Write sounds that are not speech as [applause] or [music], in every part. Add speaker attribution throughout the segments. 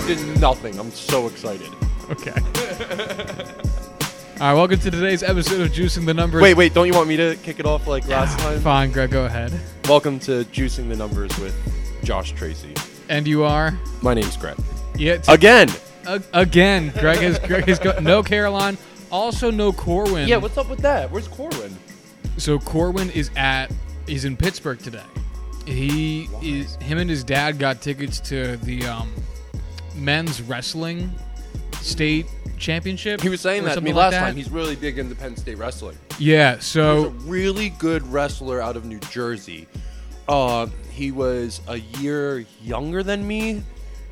Speaker 1: I did nothing. I'm so excited.
Speaker 2: Okay. All right, welcome to today's episode of Juicing the Numbers.
Speaker 1: Wait, wait. Don't you want me to kick it off like last time?
Speaker 2: Fine, Greg, go ahead.
Speaker 1: Welcome to Juicing the Numbers with Josh Tracy.
Speaker 2: And you are?
Speaker 1: My name's Greg.
Speaker 2: Yeah. t-
Speaker 1: Again.
Speaker 2: ag- again, Greg has Greg has got no Caroline, also no Corwin.
Speaker 1: Yeah. What's up with that? Where's Corwin?
Speaker 2: So Corwin is at he's in Pittsburgh today. He is him and his dad got tickets to the um, men's wrestling state championship.
Speaker 1: He was saying that to me
Speaker 2: like
Speaker 1: last
Speaker 2: that.
Speaker 1: time. He's really big into Penn State wrestling.
Speaker 2: yeah.
Speaker 1: He's a
Speaker 2: So
Speaker 1: really good wrestler out of New Jersey. Uh, he was a year younger than me.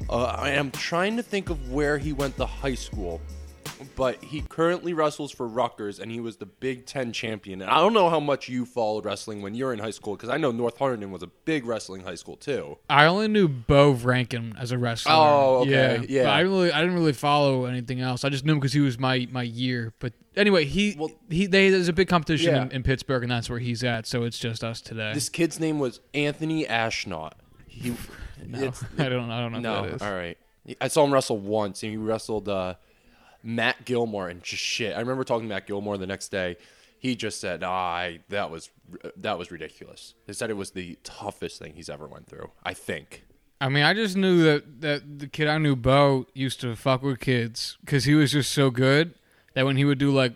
Speaker 1: Uh, I am trying to think of where he went to high school, but he currently wrestles for Rutgers, and he was the Big Ten champion. And I don't know how much you followed wrestling when you were in high school, because I know North Hunterdon was a big wrestling high school too.
Speaker 2: I only knew Bo Rankin as a wrestler.
Speaker 1: Oh, okay,
Speaker 2: Yeah,
Speaker 1: yeah.
Speaker 2: But I didn't really, I didn't really follow anything else. I just knew him because he was my my year. But anyway, he
Speaker 1: Well-
Speaker 2: he they, there's a big competition
Speaker 1: Yeah.
Speaker 2: in, in Pittsburgh, and that's where he's at. So it's just us today.
Speaker 1: This kid's name was Anthony Ashnault. He, [laughs]
Speaker 2: no, I don't I don't know
Speaker 1: No,
Speaker 2: who that is.
Speaker 1: all right. I saw him wrestle once, and he wrestled uh, Matt Gilmore, and just shit. I remember talking to Matt Gilmore the next day. He just said, "I that was that was ridiculous." They said it was the toughest thing he's ever went through. I think.
Speaker 2: I mean, I just knew that that the kid I knew, Bo, used to fuck with kids because he was just so good that when he would do like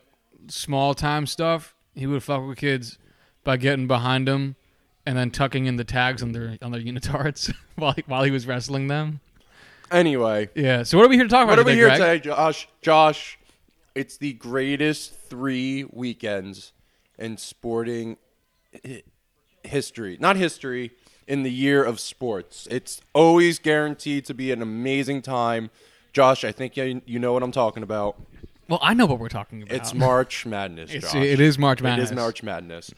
Speaker 2: small time stuff, he would fuck with kids by getting behind them and then tucking in the tags on their on their [laughs] unitards [laughs] while he, while he was wrestling them.
Speaker 1: Anyway,
Speaker 2: Yeah. So what are we here to talk about?
Speaker 1: what
Speaker 2: about
Speaker 1: are we
Speaker 2: today,
Speaker 1: here
Speaker 2: Greg?
Speaker 1: today, Josh? Josh, it's the greatest three weekends in sporting hi- history. Not history. In the year of sports, it's always guaranteed to be an amazing time. Josh, I think you, you know what I'm talking about.
Speaker 2: Well, I know what we're talking about.
Speaker 1: It's March Madness. [laughs]
Speaker 2: It's-
Speaker 1: Josh.
Speaker 2: it is March Madness.
Speaker 1: It is March Madness.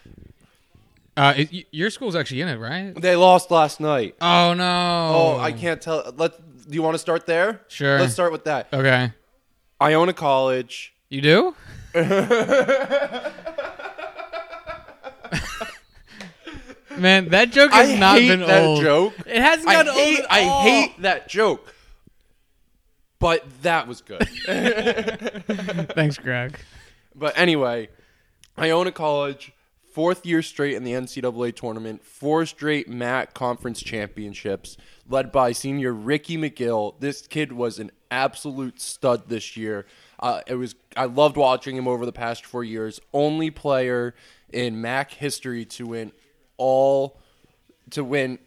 Speaker 2: Uh, it, y- your school's actually in it, right?
Speaker 1: They lost last night.
Speaker 2: Oh no.
Speaker 1: Oh, I can't tell. Let. Do you want to start there?
Speaker 2: Sure.
Speaker 1: Let's start with that.
Speaker 2: Okay.
Speaker 1: Iona College.
Speaker 2: You do? [laughs] Man, that joke has
Speaker 1: I
Speaker 2: not
Speaker 1: hate
Speaker 2: been
Speaker 1: that
Speaker 2: old.
Speaker 1: joke.
Speaker 2: It hasn't
Speaker 1: I
Speaker 2: gotten
Speaker 1: hate.
Speaker 2: old.
Speaker 1: I
Speaker 2: all.
Speaker 1: hate that joke. But that was good. [laughs]
Speaker 2: Thanks, Greg.
Speaker 1: but anyway, Iona College, fourth year straight in the NCAA tournament, four straight MAAC conference championships, led by senior Rickey McGill. This kid was an absolute stud this year. Uh, it was I loved watching him over the past four years. Only player in MAAC history to win all to win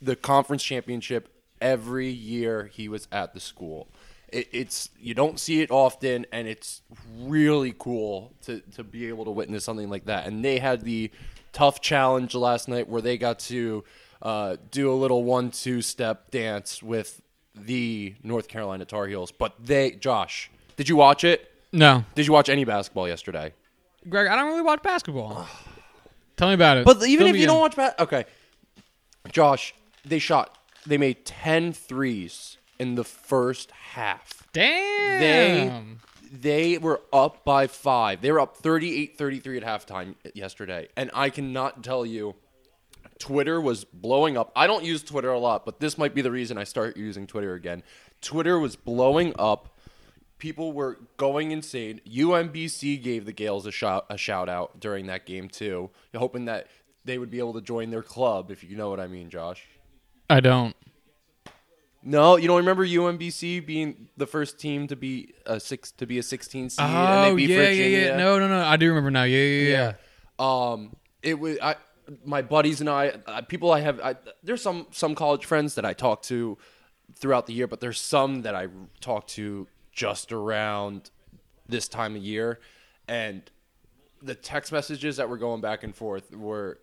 Speaker 1: the conference championship every year he was at the school. It, it's you don't see it often, and it's really cool to to be able to witness something like that. And they had the tough challenge last night where they got to uh, do a little one-two step dance with the North Carolina Tar Heels. But they, Josh, did you watch it?
Speaker 2: No,
Speaker 1: Did you watch any basketball yesterday?
Speaker 2: Greg, I don't really watch basketball. Tell me about it.
Speaker 1: But even
Speaker 2: Fill
Speaker 1: if you
Speaker 2: in.
Speaker 1: don't watch bas okay. Josh, they shot. They made 10 threes in the first half.
Speaker 2: damn.
Speaker 1: They were up by 5. They were up 38-33 at halftime yesterday. And I cannot tell you Twitter was blowing up. I don't use Twitter a lot, but this might be the reason I start using Twitter again. Twitter was blowing up. People were going insane. UMBC gave the Gaels a shout, a shout out during that game too, hoping that they would be able to join their club, if you know what I mean, Josh.
Speaker 2: I don't.
Speaker 1: No, you don't remember UMBC being the first team to be a six to be a 16 seed and they
Speaker 2: Oh
Speaker 1: beat
Speaker 2: yeah,
Speaker 1: Virginia.
Speaker 2: yeah, yeah. No, no, no. I do remember now. Yeah, yeah, yeah.
Speaker 1: Yeah. Um, it was I, my buddies and I, uh, people I have. I, there's some some college friends that I talk to throughout the year, but there's some that I talk to just around this time of year, and the text messages that were going back and forth were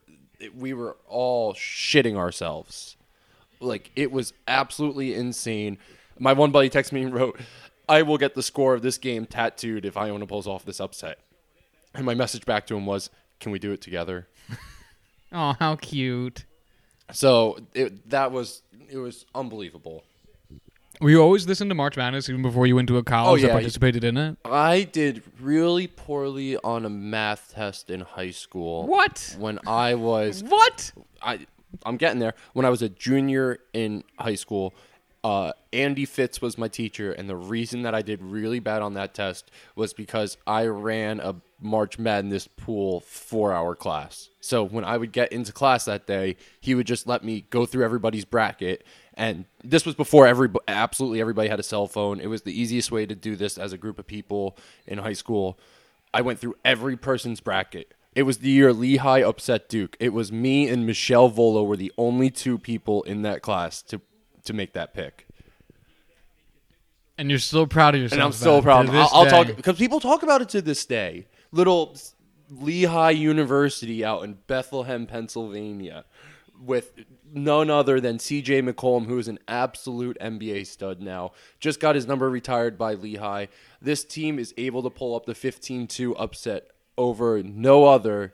Speaker 1: we were all shitting ourselves. Like it was absolutely insane. My one buddy texted me and wrote, "I will get the score of this game tattooed if Iona pulls off this upset." And my message back to him was, "Can we do it together?"
Speaker 2: Oh, how cute.
Speaker 1: So it, that was it was unbelievable.
Speaker 2: Were you always listen to March Madness even before you went to a college
Speaker 1: Oh,
Speaker 2: that
Speaker 1: yeah.
Speaker 2: participated in it?
Speaker 1: I did really poorly on a math test in high school.
Speaker 2: What?
Speaker 1: When I was
Speaker 2: What?
Speaker 1: I I'm getting there. When I was a junior in high school, Uh, Andy Fitz was my teacher, and the reason that I did really bad on that test was because I ran a March Madness pool four hour class. So when I would get into class that day, he would just let me go through everybody's bracket. And this was before every absolutely everybody had a cell phone. It was the easiest way to do this as a group of people in high school. I went through every person's bracket. It was the year Lehigh upset Duke. It was me and Michelle Volo were the only two people in that class to to make that pick.
Speaker 2: And you're still proud of yourself.
Speaker 1: And I'm so proud. I'll, I'll talk because people talk about it to this day. Little Lehigh University out in Bethlehem, Pennsylvania, with none other than C.J. McCollum, who is an absolute NBA stud now. Just got his number retired by Lehigh. This team is able to pull up the 15-2 upset over no other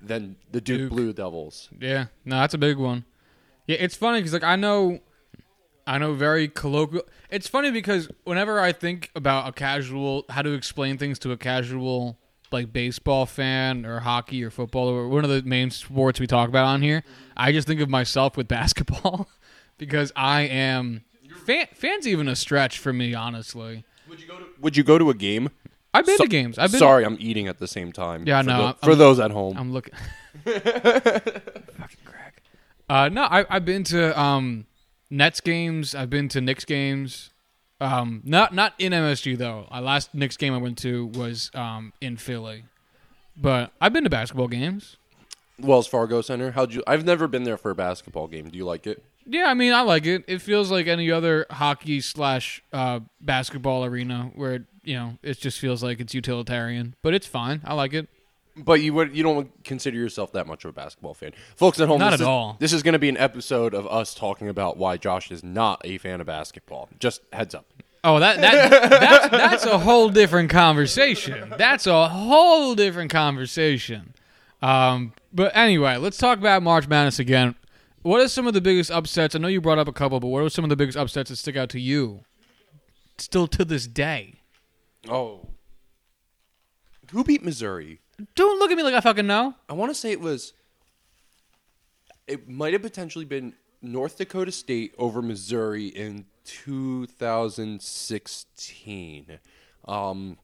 Speaker 1: than the Duke,
Speaker 2: Duke.
Speaker 1: Blue Devils.
Speaker 2: Yeah, no, that's a big one. Yeah, it's funny because like I know, I know very colloquial. It's funny because whenever I think about a casual, how to explain things to a casual like baseball fan or hockey or football or one of the main sports we talk about on here, I just think of myself with [laughs] basketball because I am fan, fans even a stretch for me honestly.
Speaker 1: Would you go to Would you go to a game?
Speaker 2: I've been
Speaker 1: So-
Speaker 2: to games. I've been
Speaker 1: Sorry, I'm eating at the same time.
Speaker 2: Yeah,
Speaker 1: for
Speaker 2: no, I'm-
Speaker 1: for those at home.
Speaker 2: I'm looking. [laughs] Fucking crack. Uh, no, I, I've been to um, Nets games. I've been to Knicks games. Um, not not in MSG though. I last Knicks game I went to was um in Philly, but I've been to basketball games.
Speaker 1: Wells Fargo Center. How'd you? I've never been there for a basketball game. Do you like it?
Speaker 2: Yeah, I mean I like it. It feels like any other hockey slash uh, basketball arena where you know it just feels like it's utilitarian, but it's fine. I like it.
Speaker 1: But you would you don't consider yourself that much of a basketball fan, folks at home.
Speaker 2: Not
Speaker 1: this
Speaker 2: at
Speaker 1: is,
Speaker 2: all.
Speaker 1: This is going to be an episode of us talking about why Josh is not a fan of basketball. Just heads up.
Speaker 2: Oh, that that that's, that's a whole different conversation. That's a whole different conversation. Um, but anyway, let's talk about March Madness again. What are some of the biggest upsets? I know you brought up a couple, but what are some of the biggest upsets that stick out to you? Still to this day.
Speaker 1: Oh, who beat Missouri?
Speaker 2: Don't look at me like I fucking know.
Speaker 1: I want to say it was. It might have potentially been North Dakota State over Missouri in 2016. Um,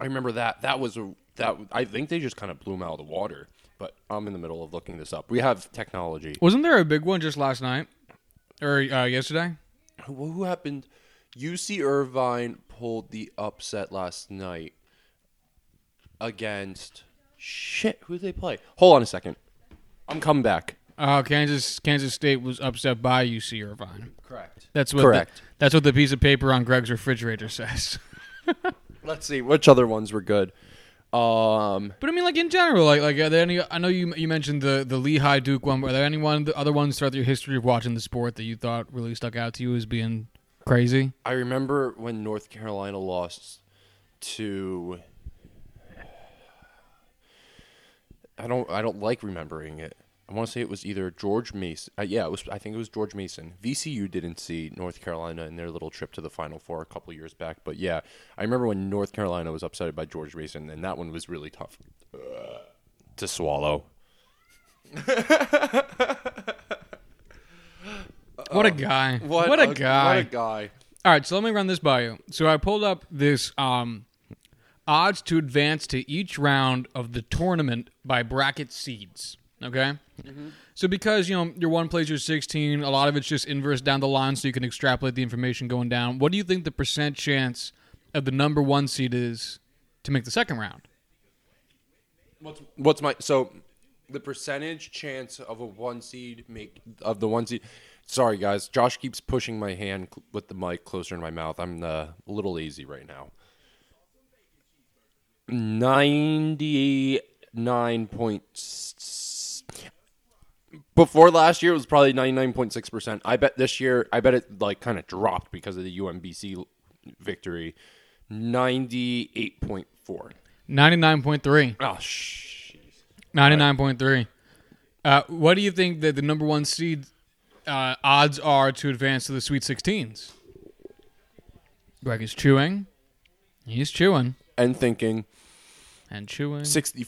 Speaker 1: I remember that. That was a that. I think they just kind of blew them out of the water. But I'm in the middle of looking this up. We have technology.
Speaker 2: Wasn't there a big one just last night or uh, yesterday?
Speaker 1: Who, who happened? UC Irvine pulled the upset last night against shit. Who did they play? Hold on a second. I'm coming back.
Speaker 2: Uh, Kansas Kansas State was upset by UC Irvine.
Speaker 1: Correct.
Speaker 2: That's what
Speaker 1: Correct.
Speaker 2: The, that's what the piece of paper on Greg's refrigerator says. [laughs]
Speaker 1: Let's see which other ones were good. Um,
Speaker 2: But I mean, like in general, like like are there any? I know you you mentioned the the Lehigh Duke one. Were there any one the other ones throughout your history of watching the sport that you thought really stuck out to you as being crazy?
Speaker 1: I remember when North Carolina lost to. I don't. I don't like remembering it. I want to say it was either George Mason. Uh, yeah, it was. I think it was George Mason. VCU didn't see North Carolina in their little trip to the Final Four a couple years back, but yeah, I remember when North Carolina was upset by George Mason, and that one was really tough uh, to swallow. [laughs]
Speaker 2: What a guy! What, a, guy!
Speaker 1: What a guy!
Speaker 2: All right, so let me run this by you. So I pulled up this um, odds to advance to each round of the tournament by bracket seeds. Okay. So because you know your one plays your sixteen, a lot of it's just inverse down the line, so you can extrapolate the information going down. What do you think the percent chance of the number one seed is to make the second round?
Speaker 1: What's what's my so the percentage chance of a one seed make of the one seed? Sorry guys, Josh keeps pushing my hand with the mic closer to my mouth. I'm uh, a little lazy right now. Ninety nine point. Before last year, it was probably ninety nine point six percent. I bet this year, I bet it like kind of dropped because of the UMBC victory. Ninety eight point four.
Speaker 2: Ninety nine point three.
Speaker 1: Oh shh.
Speaker 2: Ninety nine point three. Uh, what do you think that the number one seed uh, odds are to advance to the Sweet Sixteens? Greg is chewing. He's chewing
Speaker 1: And thinking
Speaker 2: and chewing.
Speaker 1: 60,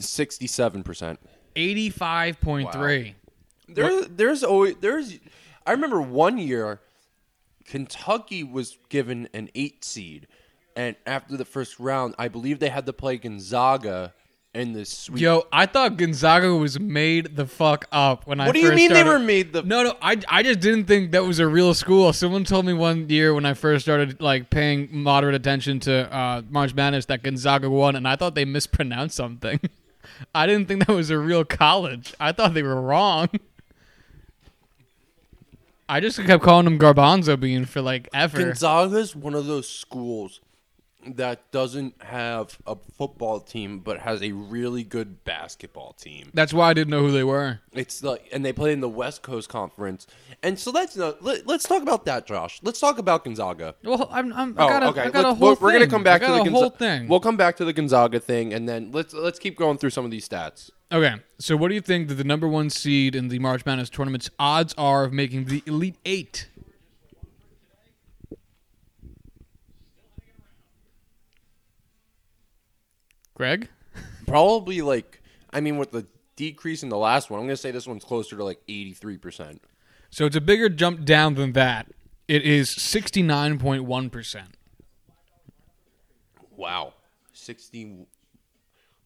Speaker 1: 67%.
Speaker 2: Eighty-five point three.
Speaker 1: There, there's always there's I remember one year, Kentucky was given an eight seed, and after the first round, I believe they had to play Gonzaga in the sweet.
Speaker 2: Yo, I thought Gonzaga was made the fuck up when I.
Speaker 1: what do you mean they were made the?
Speaker 2: No, no, I, I just didn't think that was a real school. Someone told me one year when I first started like paying moderate attention to uh, March Madness that Gonzaga won, and I thought they mispronounced something. [laughs] I didn't think that was a real college. I thought they were wrong. I just kept calling them Garbanzo bean for like ever.
Speaker 1: Gonzaga's one of those schools that doesn't have a football team, but has a really good basketball team.
Speaker 2: That's why I didn't know who they were.
Speaker 1: It's like, and they play in the West Coast Conference, and so that's not. Let, let's talk about that, Josh. Let's talk about Gonzaga.
Speaker 2: Well, I'm, I'm, I
Speaker 1: Oh,
Speaker 2: got a,
Speaker 1: okay.
Speaker 2: I got a whole
Speaker 1: we're, we're gonna come back
Speaker 2: I
Speaker 1: to the
Speaker 2: whole thing.
Speaker 1: We'll come back to the Gonzaga thing, and then let's let's keep going through some of these stats.
Speaker 2: Okay, so what do you think that the number one seed in the March Madness tournament's odds are of making the Elite Eight? Greg?
Speaker 1: Probably like, I mean, with the decrease in the last one, I'm gonna say this one's closer to like 83 percent.
Speaker 2: So it's a bigger jump down than that. It is 69.1%.
Speaker 1: Wow, 60.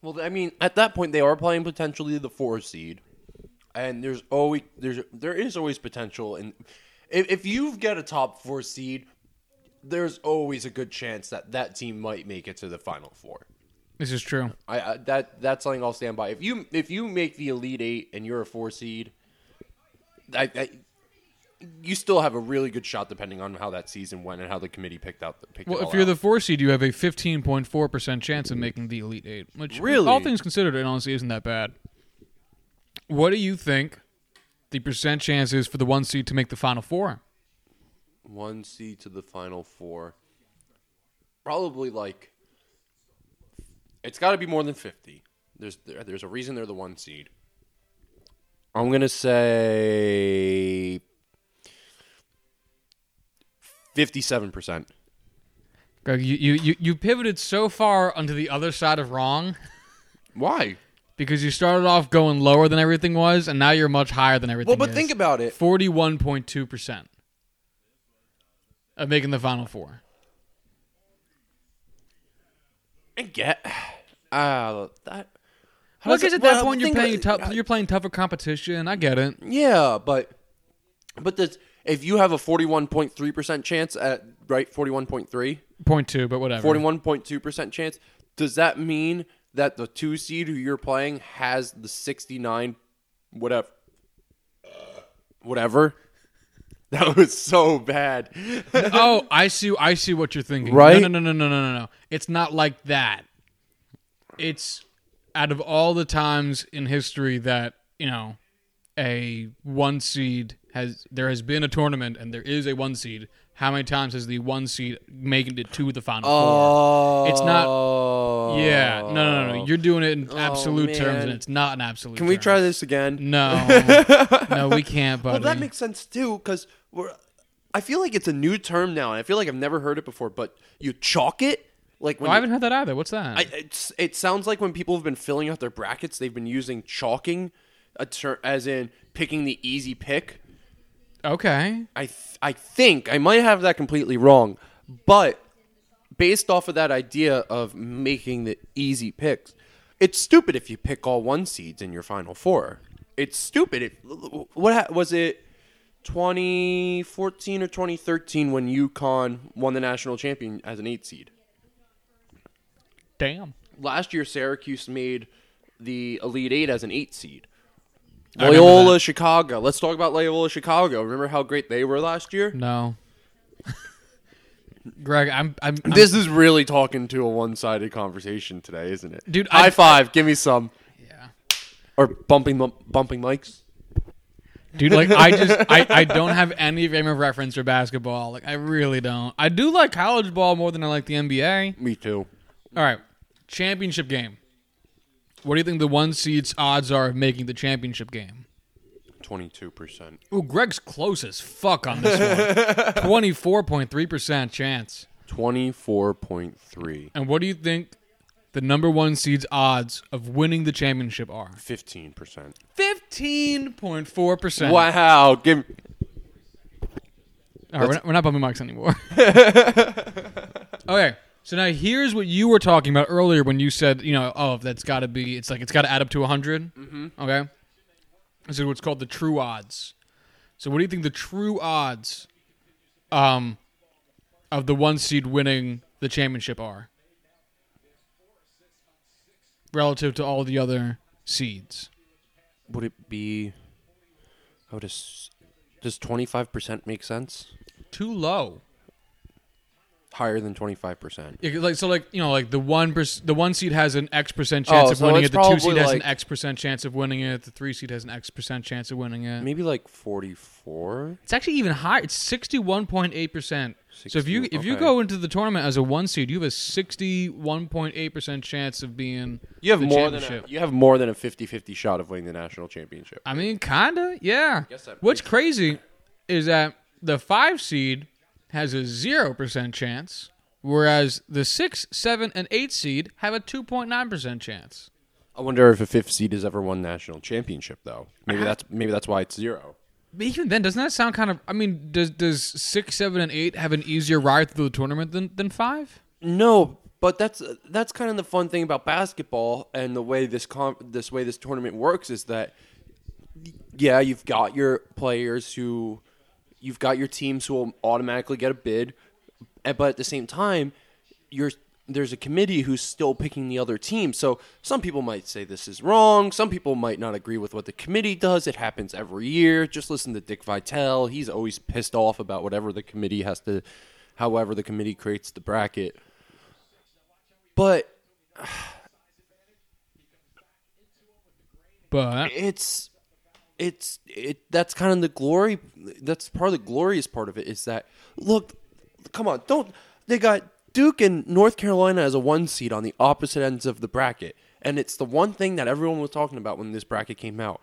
Speaker 1: Well, I mean, at that point, they are playing potentially the four seed, and there's always there's there is always potential, and if, if you get a top four seed, there's always a good chance that that team might make it to the final four.
Speaker 2: This is true.
Speaker 1: I, I that that's something I'll stand by. If you if you make the elite eight and you're a four seed, I, I you still have a really good shot depending on how that season went and how the committee picked out the picked
Speaker 2: Well, if you're the four seed, you have a 15.4% chance of making the Elite Eight, which,
Speaker 1: Really?
Speaker 2: all things considered, it honestly isn't that bad. What do you think the percent chance is for the one seed to make the Final Four?
Speaker 1: one seed to the final four, probably like it's got to be more than fifty. There's there, there's a reason they're the one seed. I'm gonna say fifty-seven percent.
Speaker 2: Greg, you, you, you, you pivoted so far onto the other side of wrong
Speaker 1: Why?
Speaker 2: because you started off going lower than everything was, and now you're much higher than everything
Speaker 1: Well, but
Speaker 2: is.
Speaker 1: think about it.
Speaker 2: 41.2% of making the Final Four.
Speaker 1: I get [sighs] uh, that. how
Speaker 2: Look,
Speaker 1: does
Speaker 2: at
Speaker 1: it-
Speaker 2: that
Speaker 1: well,
Speaker 2: point, you're playing tough. You're playing tougher competition. I get it.
Speaker 1: Yeah, but but this, if you have a forty-one point three percent chance at right forty-one point three,
Speaker 2: Point two, but whatever.
Speaker 1: forty-one point two percent chance, does that mean that the two seed who you're playing has the sixty-nine, whatever, whatever? [laughs] That was so bad.
Speaker 2: oh, I see. I see what you're thinking.
Speaker 1: Right?
Speaker 2: No, no, no, no, no, no, no. It's not like that. It's out of all the times in history that you know a one seed has there has been a tournament and there is a one seed. How many times has the one seed making it to the final four?
Speaker 1: Oh,
Speaker 2: It's not- Yeah, no, no, no, no. You're doing it in oh, absolute terms, and it's not an absolute.
Speaker 1: Can we try this again?
Speaker 2: No, [laughs] no, we can't, buddy.
Speaker 1: Well, that makes sense too, because I feel like it's a new term now, and I feel like I've never heard it before. But you chalk it, like when
Speaker 2: Well, I haven't heard that either. What's that?
Speaker 1: I, it's, it sounds like when people have been filling out their brackets, they've been using chalking, a ter- as in picking the easy pick.
Speaker 2: okay.
Speaker 1: I th- I think I might have that completely wrong, but based off of that idea of making the easy picks, it's stupid if you pick all one seeds in your final four. It's stupid. If, what ha- was it? 2014 or 2013 when UConn won the national champion as an eight seed.
Speaker 2: Damn.
Speaker 1: Last year, Syracuse made the Elite Eight as an eight seed. Loyola. Chicago. Let's talk about Loyola Chicago. Remember how great they were last year?
Speaker 2: No. [laughs] Greg, I'm, I'm, I'm
Speaker 1: This is really talking to a one-sided conversation today, isn't it?
Speaker 2: Dude,
Speaker 1: high
Speaker 2: I-
Speaker 1: five. Give me some.
Speaker 2: yeah.
Speaker 1: Or bumping bumping mics.
Speaker 2: Dude, like I just [laughs] I, I don't have any frame of reference for basketball. Like I really don't. I do like college ball more than I like the NBA.
Speaker 1: Me too.
Speaker 2: All right. Championship game. What do you think the one seed's odds are of making the championship game?
Speaker 1: Twenty-two percent.
Speaker 2: Ooh, Greg's close as fuck on this one. [laughs] Twenty-four point three percent chance.
Speaker 1: Twenty-four point three.
Speaker 2: And what do you think the number one seed's odds of winning the championship are?
Speaker 1: Fifteen percent.
Speaker 2: Fifteen point four percent.
Speaker 1: Wow. Give.
Speaker 2: All right, we're not, we're not bumping mics anymore. [laughs] okay, so now here's what you were talking about earlier when you said, you know, oh, that's got to be, it's like it's got to add up to 100. Mm-hmm. Okay, this is what's called the true odds. So, what do you think the true odds, um, of the one seed winning the championship are relative to all the other seeds?
Speaker 1: Would it be? Oh, does does twenty five percent make sense?
Speaker 2: Too low.
Speaker 1: Higher than twenty five percent.
Speaker 2: Yeah, like so, like you know, like the one pers- the one seed has an X percent oh, chance
Speaker 1: Oh,
Speaker 2: of
Speaker 1: so
Speaker 2: winning
Speaker 1: it's
Speaker 2: it. The two seed
Speaker 1: probably
Speaker 2: has an
Speaker 1: like-
Speaker 2: X percent chance of winning it. The three seed has an X percent chance of winning it.
Speaker 1: Maybe like forty four.
Speaker 2: It's actually even higher. It's sixty one point eight percent. So if you
Speaker 1: 60,
Speaker 2: if you
Speaker 1: okay.
Speaker 2: go into the tournament as a one seed, you have a sixty one point eight percent chance of being.
Speaker 1: You have
Speaker 2: the
Speaker 1: more than a,
Speaker 2: championship.
Speaker 1: you have more than a 50-50 shot of winning the national championship.
Speaker 2: I mean, kinda, yeah. What's crazy is that the five seed has a zero percent chance, whereas the six, seven, and eight seed have a two point nine percent chance.
Speaker 1: I wonder if a fifth seed has ever won national championship though. Maybe that's maybe that's why it's zero.
Speaker 2: But even then, doesn't that sound kind of? I mean, does does six, seven, and eight have an easier ride through the tournament than than five?
Speaker 1: No, but that's that's kind of the fun thing about basketball and the way this com- this way this tournament works is that yeah, you've got your players who you've got your teams who will automatically get a bid, but at the same time, you're there's a committee who's still picking the other team. So some people might say this is wrong. Some people might not agree with what the committee does. It happens every year. Just listen to Dick Vitale. He's always pissed off about whatever the committee has to, however the committee creates the bracket. But [sighs]
Speaker 2: But
Speaker 1: it's it's it that's kind of the glory that's part of the glorious part of it is that look come on don't they got Duke and North Carolina as a one seed on the opposite ends of the bracket. And it's the one thing that everyone was talking about when this bracket came out.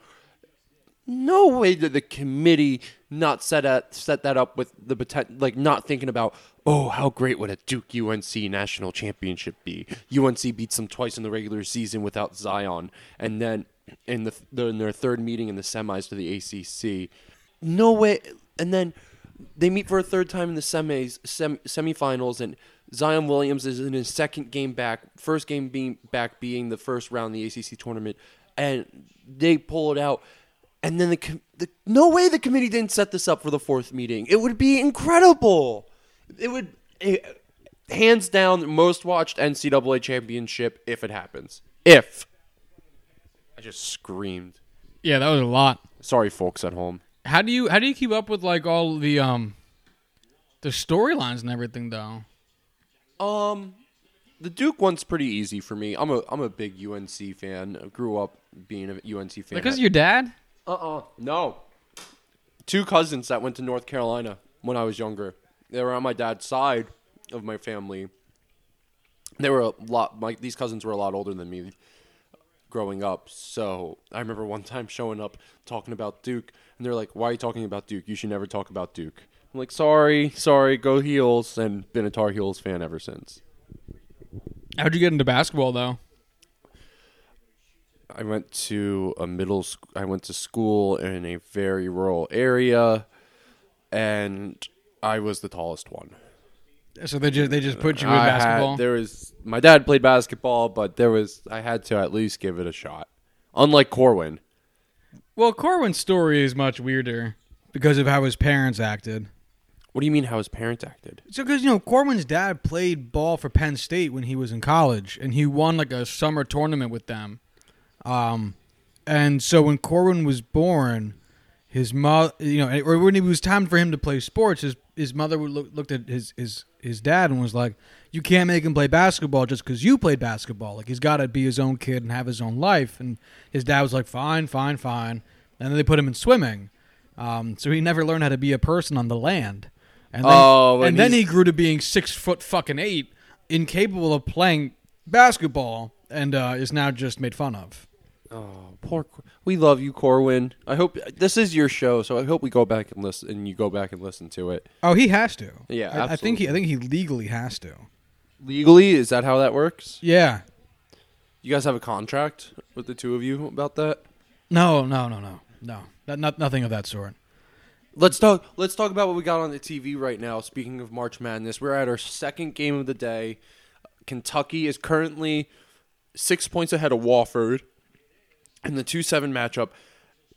Speaker 1: No way did the committee not set that set that up with the like not thinking about, oh, how great would a Duke UNC national championship be? UNC beats them twice in the regular season without Zion, and then in the, the in their third meeting in the semis to the ACC, no way, and then they meet for a third time in the semis sem, semifinals, and Zion Williams is in his second game back, first game being back being the first round of the ACC tournament, and they pull it out. And then the, the no way the committee didn't set this up for the fourth meeting. It would be incredible. It would it, hands down most watched NCAA championship if it happens. If I just screamed.
Speaker 2: yeah, that was a lot.
Speaker 1: Sorry, folks at home.
Speaker 2: How do you how do you keep up with like all the um the storylines and everything though?
Speaker 1: Um, the Duke one's pretty easy for me. I'm a I'm a big UNC fan. I grew up being a UNC fan.
Speaker 2: Because your dad?
Speaker 1: Uh uh No. Two cousins that went to North Carolina when I was younger. They were on my dad's side of my family. They were a lot. My these cousins were a lot older than me growing up. So I remember one time showing up talking about Duke, and they're like, "Why are you talking about Duke? You should never talk about Duke." I'm like, "Sorry, sorry, go Heels," and been a Tar Heels fan ever since.
Speaker 2: How'd you get into basketball though?
Speaker 1: I went to a middle school. I went to school in a very rural area and I was the tallest one.
Speaker 2: So they just they just put you in
Speaker 1: I had-
Speaker 2: basketball.
Speaker 1: there was my dad played basketball, but there was I had to at least give it a shot. Unlike Corwin.
Speaker 2: well, Corwin's story is much weirder because of how his parents acted.
Speaker 1: What do you mean how his parents acted?
Speaker 2: So, because you know, Corwin's dad played ball for Penn State when he was in college, and he won like a summer tournament with them. Um, and so when Corwin was born, his mother, you know, or when it was time for him to play sports, his his mother would look, looked at his his his dad and was like, "You can't make him play basketball just because you played basketball. Like he's got to be his own kid and have his own life." And his dad was like, "Fine, fine, fine." And then they put him in swimming. Um, so he never learned how to be a person on the land. And then,
Speaker 1: Oh,
Speaker 2: and
Speaker 1: and
Speaker 2: then he grew to being six foot fucking eight, incapable of playing basketball, and uh, is now just made fun of.
Speaker 1: Oh, poor Cor- We love you, Corwin. I hope this is your show, so I hope we go back and listen and you go back and listen to it.
Speaker 2: Oh, he has to.
Speaker 1: Yeah,
Speaker 2: I, I think he. I think he legally has to.
Speaker 1: Legally, is that how that works?
Speaker 2: Yeah.
Speaker 1: You guys have a contract with the two of you about that?
Speaker 2: No, no, no, no, no. Not, not nothing of that sort.
Speaker 1: Let's talk. Let's talk about what we got on the TV right now. Speaking of March Madness, we're at our second game of the day. Kentucky is currently six points ahead of Wofford in the two seven matchup,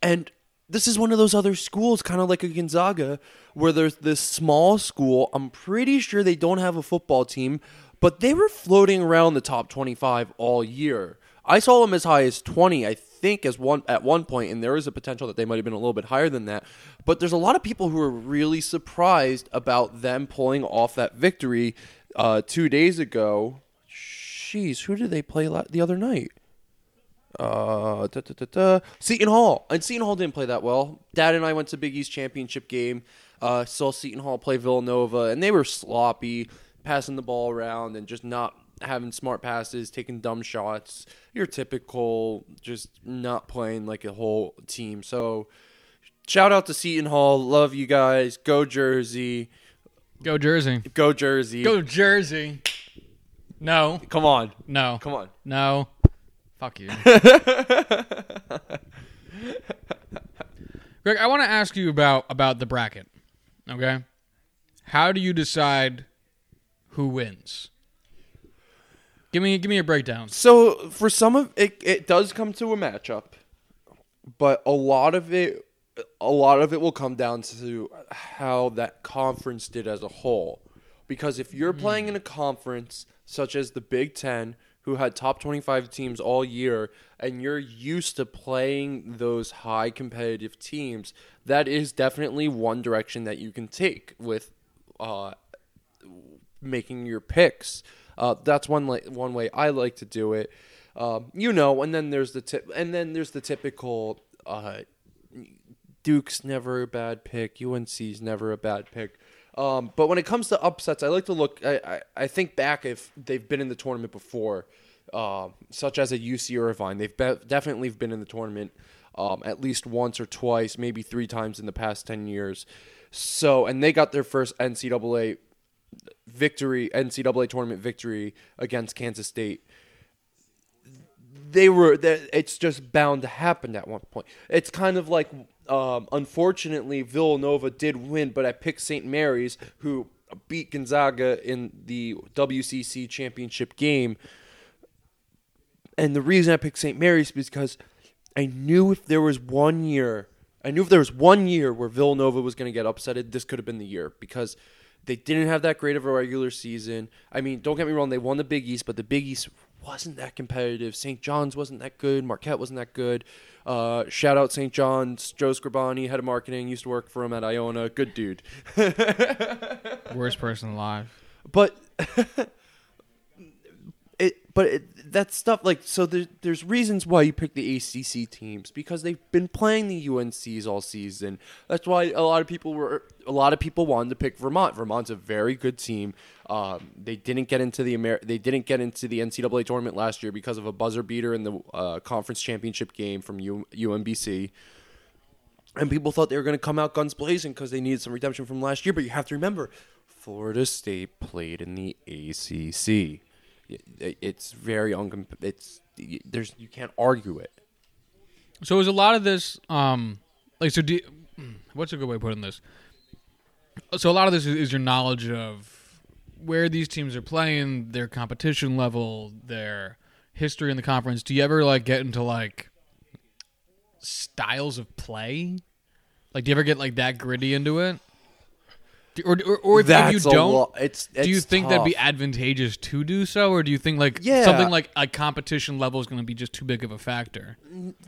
Speaker 1: and this is one of those other schools, kind of like a Gonzaga, where there's this small school. I'm pretty sure they don't have a football team, but they were floating around the top 25 all year. I saw them as high as 20, I think, as one at one point, and there is a potential that they might have been a little bit higher than that. But there's a lot of people who are really surprised about them pulling off that victory uh, two days ago. Jeez, who did they play la- the other night? Uh, da, da, da. Seton Hall. And Seton Hall didn't play that well. Dad and I went to Big East championship game. Uh, saw Seton Hall play Villanova, and they were sloppy, passing the ball around and just not having smart passes, taking dumb shots. Your typical, just not playing like a whole team. So, shout out to Seton Hall. Love you guys. Go Jersey.
Speaker 2: Go Jersey.
Speaker 1: Go Jersey.
Speaker 2: Go Jersey. No.
Speaker 1: Come on.
Speaker 2: No.
Speaker 1: Come on.
Speaker 2: No. Fuck you. [laughs] Greg, I want to ask you about about the bracket. Okay? How do you decide who wins? Give me give me a breakdown.
Speaker 1: So for some of it, it does come to a matchup, but a lot of it, a lot of it will come down to how that conference did as a whole. Because if you're playing in a conference such as the Big Ten, who had top 25 teams all year, and you're used to playing those high competitive teams, that is definitely one direction that you can take with uh, making your picks. Uh, that's one like one way I like to do it. Um, you know, and then there's the tip, and then there's the typical uh, Duke's never a bad pick, UNC's never a bad pick. Um, but when it comes to upsets, I like to look. I, I, I think back if they've been in the tournament before, uh, such as a UC Irvine. They've be- definitely been in the tournament um, at least once or twice, maybe three times in the past ten years. So, and they got their first NCAA victory, NCAA tournament victory against Kansas State. They were. It's just bound to happen at one point. It's kind of like, um, unfortunately, Villanova did win, but I picked St. Mary's, who beat Gonzaga in the WCC championship game. And the reason I picked St. Mary's is because I knew if there was one year, I knew if there was one year where Villanova was going to get upsetted, this could have been the year because they didn't have that great of a regular season. I mean, don't get me wrong, they won the Big East, but the Big East wasn't that competitive. St. John's wasn't that good. Marquette wasn't that good. Uh, shout out St. John's. Joe Scribani, head of marketing, used to work for him at Iona. Good dude. [laughs]
Speaker 2: Worst person alive.
Speaker 1: but [laughs] it but it, that stuff like so there, there's reasons why you pick the ACC teams because they've been playing the UNCs all season. That's why a lot of people were a lot of people wanted to pick Vermont. Vermont's a very good team. Um, they didn't get into the Amer- they didn't get into the NCAA tournament last year because of a buzzer beater in the uh, conference championship game from U- UMBC. And people thought they were going to come out guns blazing because they needed some redemption from last year. But you have to remember, Florida State played in the ACC. It- It's very uncom. It's there's you can't argue it.
Speaker 2: So is a lot of this um like so do [clears throat] what's a good way of putting this? So a lot of this is, is your knowledge of where these teams are playing, their competition level, their history in the conference. Do you ever like get into like styles of play? Like do you ever get like that gritty into it? Or, or, or if, if you don't,
Speaker 1: lo- it's,
Speaker 2: do you
Speaker 1: it's
Speaker 2: think that'd be advantageous to do so, or do you think like
Speaker 1: Yeah.
Speaker 2: something like a competition level is going to be just too big of a factor?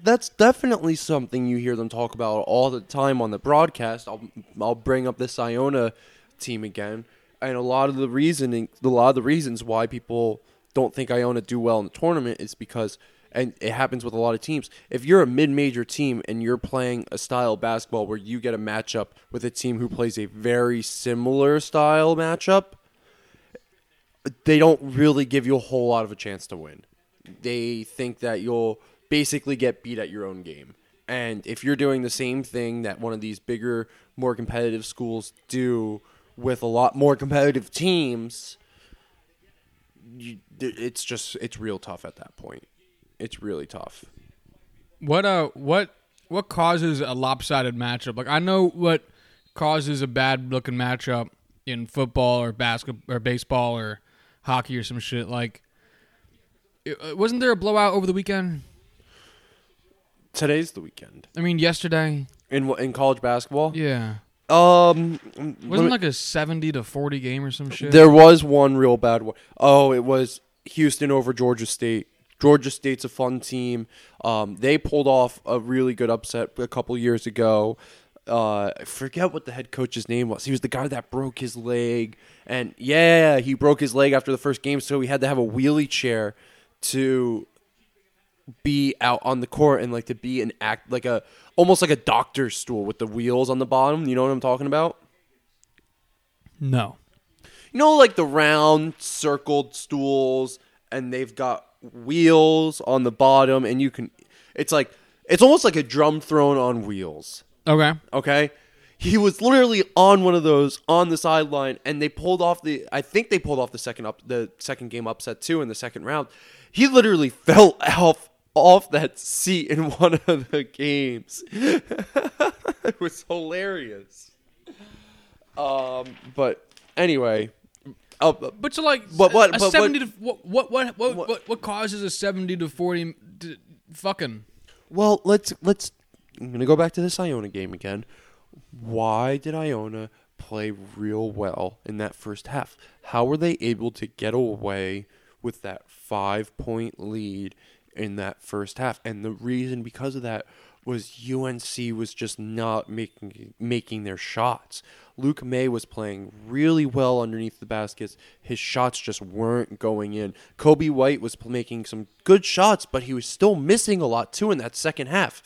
Speaker 1: that's definitely something you hear them talk about all the time on the broadcast. I'll I'll bring up this Iona team again, and a lot of the reasoning, a lot of the reasons why people don't think Iona do well in the tournament is because, and it happens with a lot of teams. If you're a mid-major team and you're playing a style of basketball where you get a matchup with a team who plays a very similar style matchup, they don't really give you a whole lot of a chance to win. They think that you'll basically get beat at your own game. And if you're doing the same thing that one of these bigger, more competitive schools do with a lot more competitive teams, you, it's just it's real tough at that point. It's really tough.
Speaker 2: What uh what what causes a lopsided matchup? Like I know what causes a bad looking matchup in football or basketball or baseball or hockey or some shit like it- uh, wasn't there a blowout over the weekend?
Speaker 1: Today's the weekend
Speaker 2: I mean yesterday.
Speaker 1: in in college basketball.
Speaker 2: Yeah.
Speaker 1: Um,
Speaker 2: Wasn't
Speaker 1: me-
Speaker 2: like a 70 to 40 game or some shit?
Speaker 1: There was one real bad one. Oh, it was Houston over Georgia State. Georgia State's a fun team. Um, they pulled off a really good upset a couple years ago. Uh, I forget what the head coach's name was. He was the guy that broke his leg, and yeah, he broke his leg after the first game, so he had to have a wheelie chair to be out on the court and like to be an act like a almost like a doctor's stool with the wheels on the bottom. You know what I'm talking about?
Speaker 2: no.
Speaker 1: you know like the round circled stools and they've got wheels on the bottom and you can it's like it's almost like a drum thrown on wheels.
Speaker 2: Okay.
Speaker 1: okay? He was literally on one of those on the sideline and they pulled off the i think they pulled off the second up the second game upset too in the second round. He literally [laughs] fell off off that seat in [laughs] one of the games. [laughs] It was hilarious. Um but anyway uh,
Speaker 2: But so like
Speaker 1: But what-
Speaker 2: a
Speaker 1: but what-
Speaker 2: 70 to what what what what,
Speaker 1: What-
Speaker 2: what, causes a 70 to 40 to fucking
Speaker 1: Well, let's let's. I'm gonna go back to this Iona game again. Why did Iona play real well in that first half? How were they able to get away with that five point lead in that first half? And the reason because of that was UNC was just not making making their shots. Luke Maye was playing really well underneath the baskets. His shots just weren't going in. Coby White was making some good shots, but he was still missing a lot too in that second half.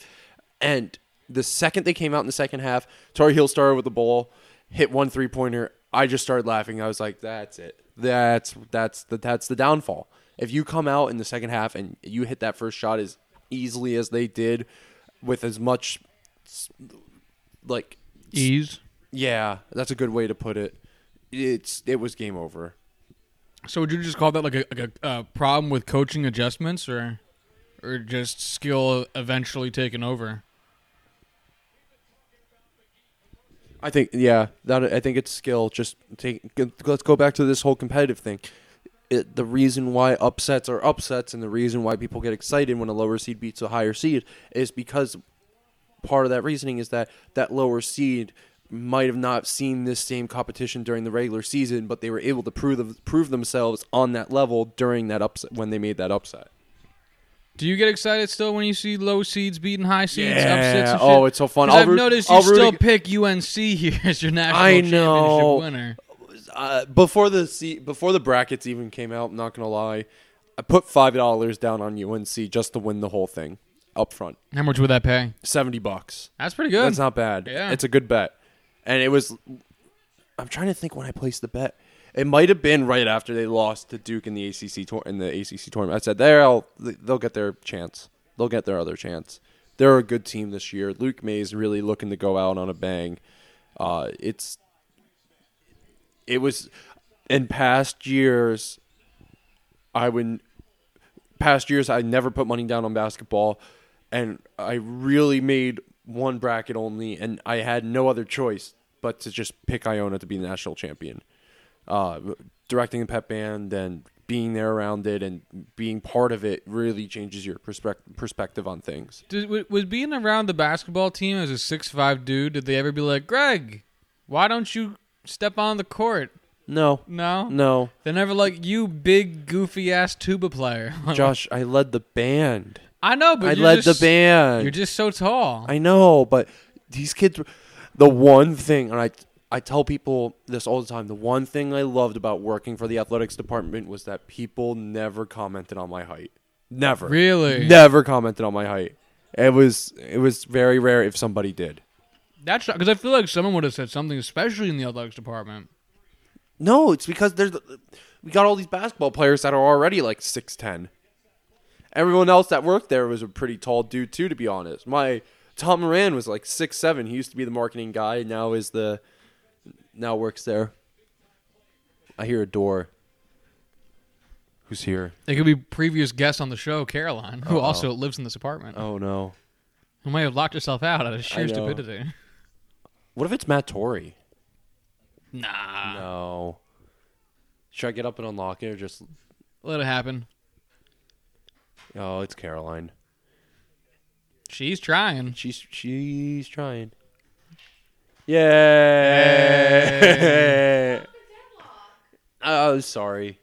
Speaker 1: And the second they came out in the second half, Tar Heel started with the ball, hit one three pointer. I just started laughing. I was like, "That's it. That's that's the that's the downfall." If you come out in the second half and you hit that first shot as easily as they did, with as much like
Speaker 2: ease.
Speaker 1: Yeah, that's a good way to put it. It's it was game over.
Speaker 2: So would you just call that like a like a uh, problem with coaching adjustments or or just skill eventually taking over?
Speaker 1: I think yeah, that I think it's skill. Just take let's go back to this whole competitive thing. It, the reason why upsets are upsets and the reason why people get excited when a lower seed beats a higher seed is because part of that reasoning is that that lower seed might have not seen this same competition during the regular season, but they were able to prove prove themselves on that level during that upset when they made that upset.
Speaker 2: Do you get excited still when you see low seeds beating high seeds?
Speaker 1: Yeah.
Speaker 2: upsets and
Speaker 1: Oh, it's so fun.
Speaker 2: I've
Speaker 1: root-
Speaker 2: noticed you
Speaker 1: I'll
Speaker 2: still
Speaker 1: ag-
Speaker 2: pick UNC here [laughs] as your national
Speaker 1: I
Speaker 2: championship
Speaker 1: know.
Speaker 2: winner.
Speaker 1: uh, before the se- before the brackets even came out, I'm not gonna lie, I put five dollars down on UNC just to win the whole thing up front.
Speaker 2: How much would that pay?
Speaker 1: Seventy bucks.
Speaker 2: That's pretty good.
Speaker 1: That's not bad.
Speaker 2: Yeah.
Speaker 1: it's a good bet, and it was. I'm trying to think when I placed the bet. It might have been right after they lost to Duke in the ACC tour in the ACC tournament. I said there, I'll, they'll get their chance. They'll get their other chance. They're a good team this year. Luke Maye is really looking to go out on a bang. Uh, it's it was in past years. I would past years I never put money down on basketball, and I really made one bracket only, and I had no other choice but to just pick Iona to be the national champion. Uh, directing the pep band and being there around it and being part of it really changes your perspective perspective on things.
Speaker 2: Did, was being around the basketball team as a six five dude? Did they ever be like, Greg, why don't you step on the court?
Speaker 1: No,
Speaker 2: No,
Speaker 1: no,
Speaker 2: they're never like you, big goofy ass tuba player. [laughs]
Speaker 1: Josh, I led the band.
Speaker 2: I know, but
Speaker 1: I
Speaker 2: you're
Speaker 1: led
Speaker 2: just,
Speaker 1: the band.
Speaker 2: You're just so tall.
Speaker 1: I know, but these kids. The one thing, and I I tell people this all the time. The one thing I loved about working for the athletics department was that people never commented on my height. Never,
Speaker 2: Really?
Speaker 1: never commented on my height. It was it was very rare if somebody did.
Speaker 2: That's because I feel like someone would have said something, especially in the athletics department.
Speaker 1: No, it's because there's we got all these basketball players that are already like six ten. Everyone else that worked there was a pretty tall dude too, to be honest. My Tom Moran was like six seven. He used to be the marketing guy, and now is the now works there. I hear a door. Who's here?
Speaker 2: It could be previous guest on the show, Caroline, who
Speaker 1: Uh-oh.
Speaker 2: also lives in this apartment,
Speaker 1: Oh no.
Speaker 2: who may have locked herself out out of sheer stupidity.
Speaker 1: What if it's Matt Torrey?
Speaker 2: Nah.
Speaker 1: No. Should I get up and unlock it or just?
Speaker 2: Let it happen.
Speaker 1: Oh, it's Caroline.
Speaker 2: She's trying.
Speaker 1: She's she's trying. Yeah. [laughs] Oh, sorry.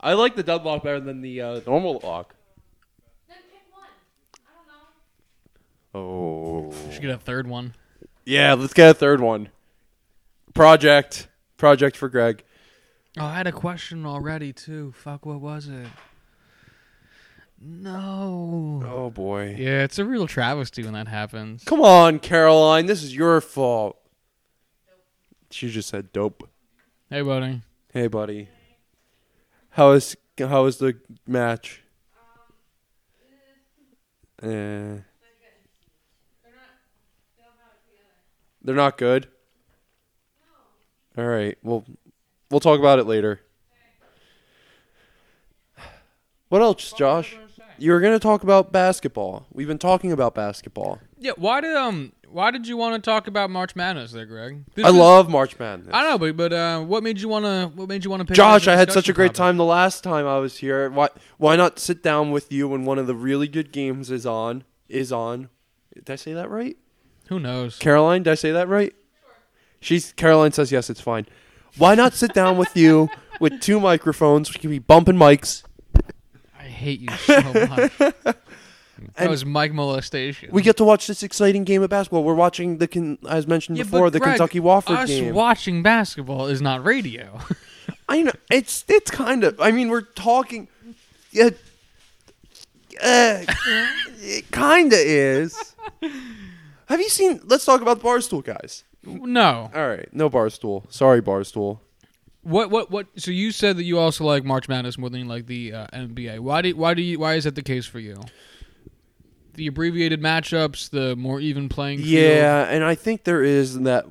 Speaker 1: I like the deadlock better than the uh, normal lock.
Speaker 3: Then pick one. I don't know.
Speaker 1: Oh.
Speaker 2: Should get a third one.
Speaker 1: Yeah, let's get a third one. Project. Project for Greg.
Speaker 2: Oh, I had a question already too. Fuck, what was it? No.
Speaker 1: Oh boy.
Speaker 2: Yeah, it's a real travesty when that happens.
Speaker 1: Come on, Caroline. This is your fault. She just said dope.
Speaker 2: Hey, buddy.
Speaker 1: Hey, buddy. How is how is the match? Eh. They're not good. All right. Well, we'll talk about it later. What else, Josh? You were gonna talk about basketball. We've been talking about basketball.
Speaker 2: Yeah, why did um why did you want to talk about March Madness there, Greg? This
Speaker 1: I
Speaker 2: is-
Speaker 1: love March Madness.
Speaker 2: I know, but but uh, what made you want to what made you want to pick?
Speaker 1: Josh, I had such a great time the last time I was here. Why why not sit down with you when one of the really good games is on? Is on. Did I say that right?
Speaker 2: Who knows?
Speaker 1: Caroline, did I say that right? She's Caroline says yes, it's fine. Why not sit down with you [laughs] with two microphones? We can be bumping mics.
Speaker 2: Hate you so [laughs] much. that
Speaker 1: And-
Speaker 2: was Mike molestation.
Speaker 1: We get to watch this exciting game of basketball. We're watching the, con- as mentioned
Speaker 2: Yeah,
Speaker 1: before, the
Speaker 2: Greg,
Speaker 1: Kentucky Wofford
Speaker 2: us
Speaker 1: game.
Speaker 2: watching basketball is not radio. [laughs]
Speaker 1: I know it's it's kind of. I mean, we're talking. Yeah, uh, it kind of is. [laughs] Have you seen? Let's talk about the barstool guys.
Speaker 2: no.
Speaker 1: All right, no barstool. Sorry, barstool.
Speaker 2: What what what? So you said that you also like March Madness more than you like the uh, NBA. Why do why do you why is that the case for you? The abbreviated matchups, the more even playing field.
Speaker 1: Yeah, and I think there is that.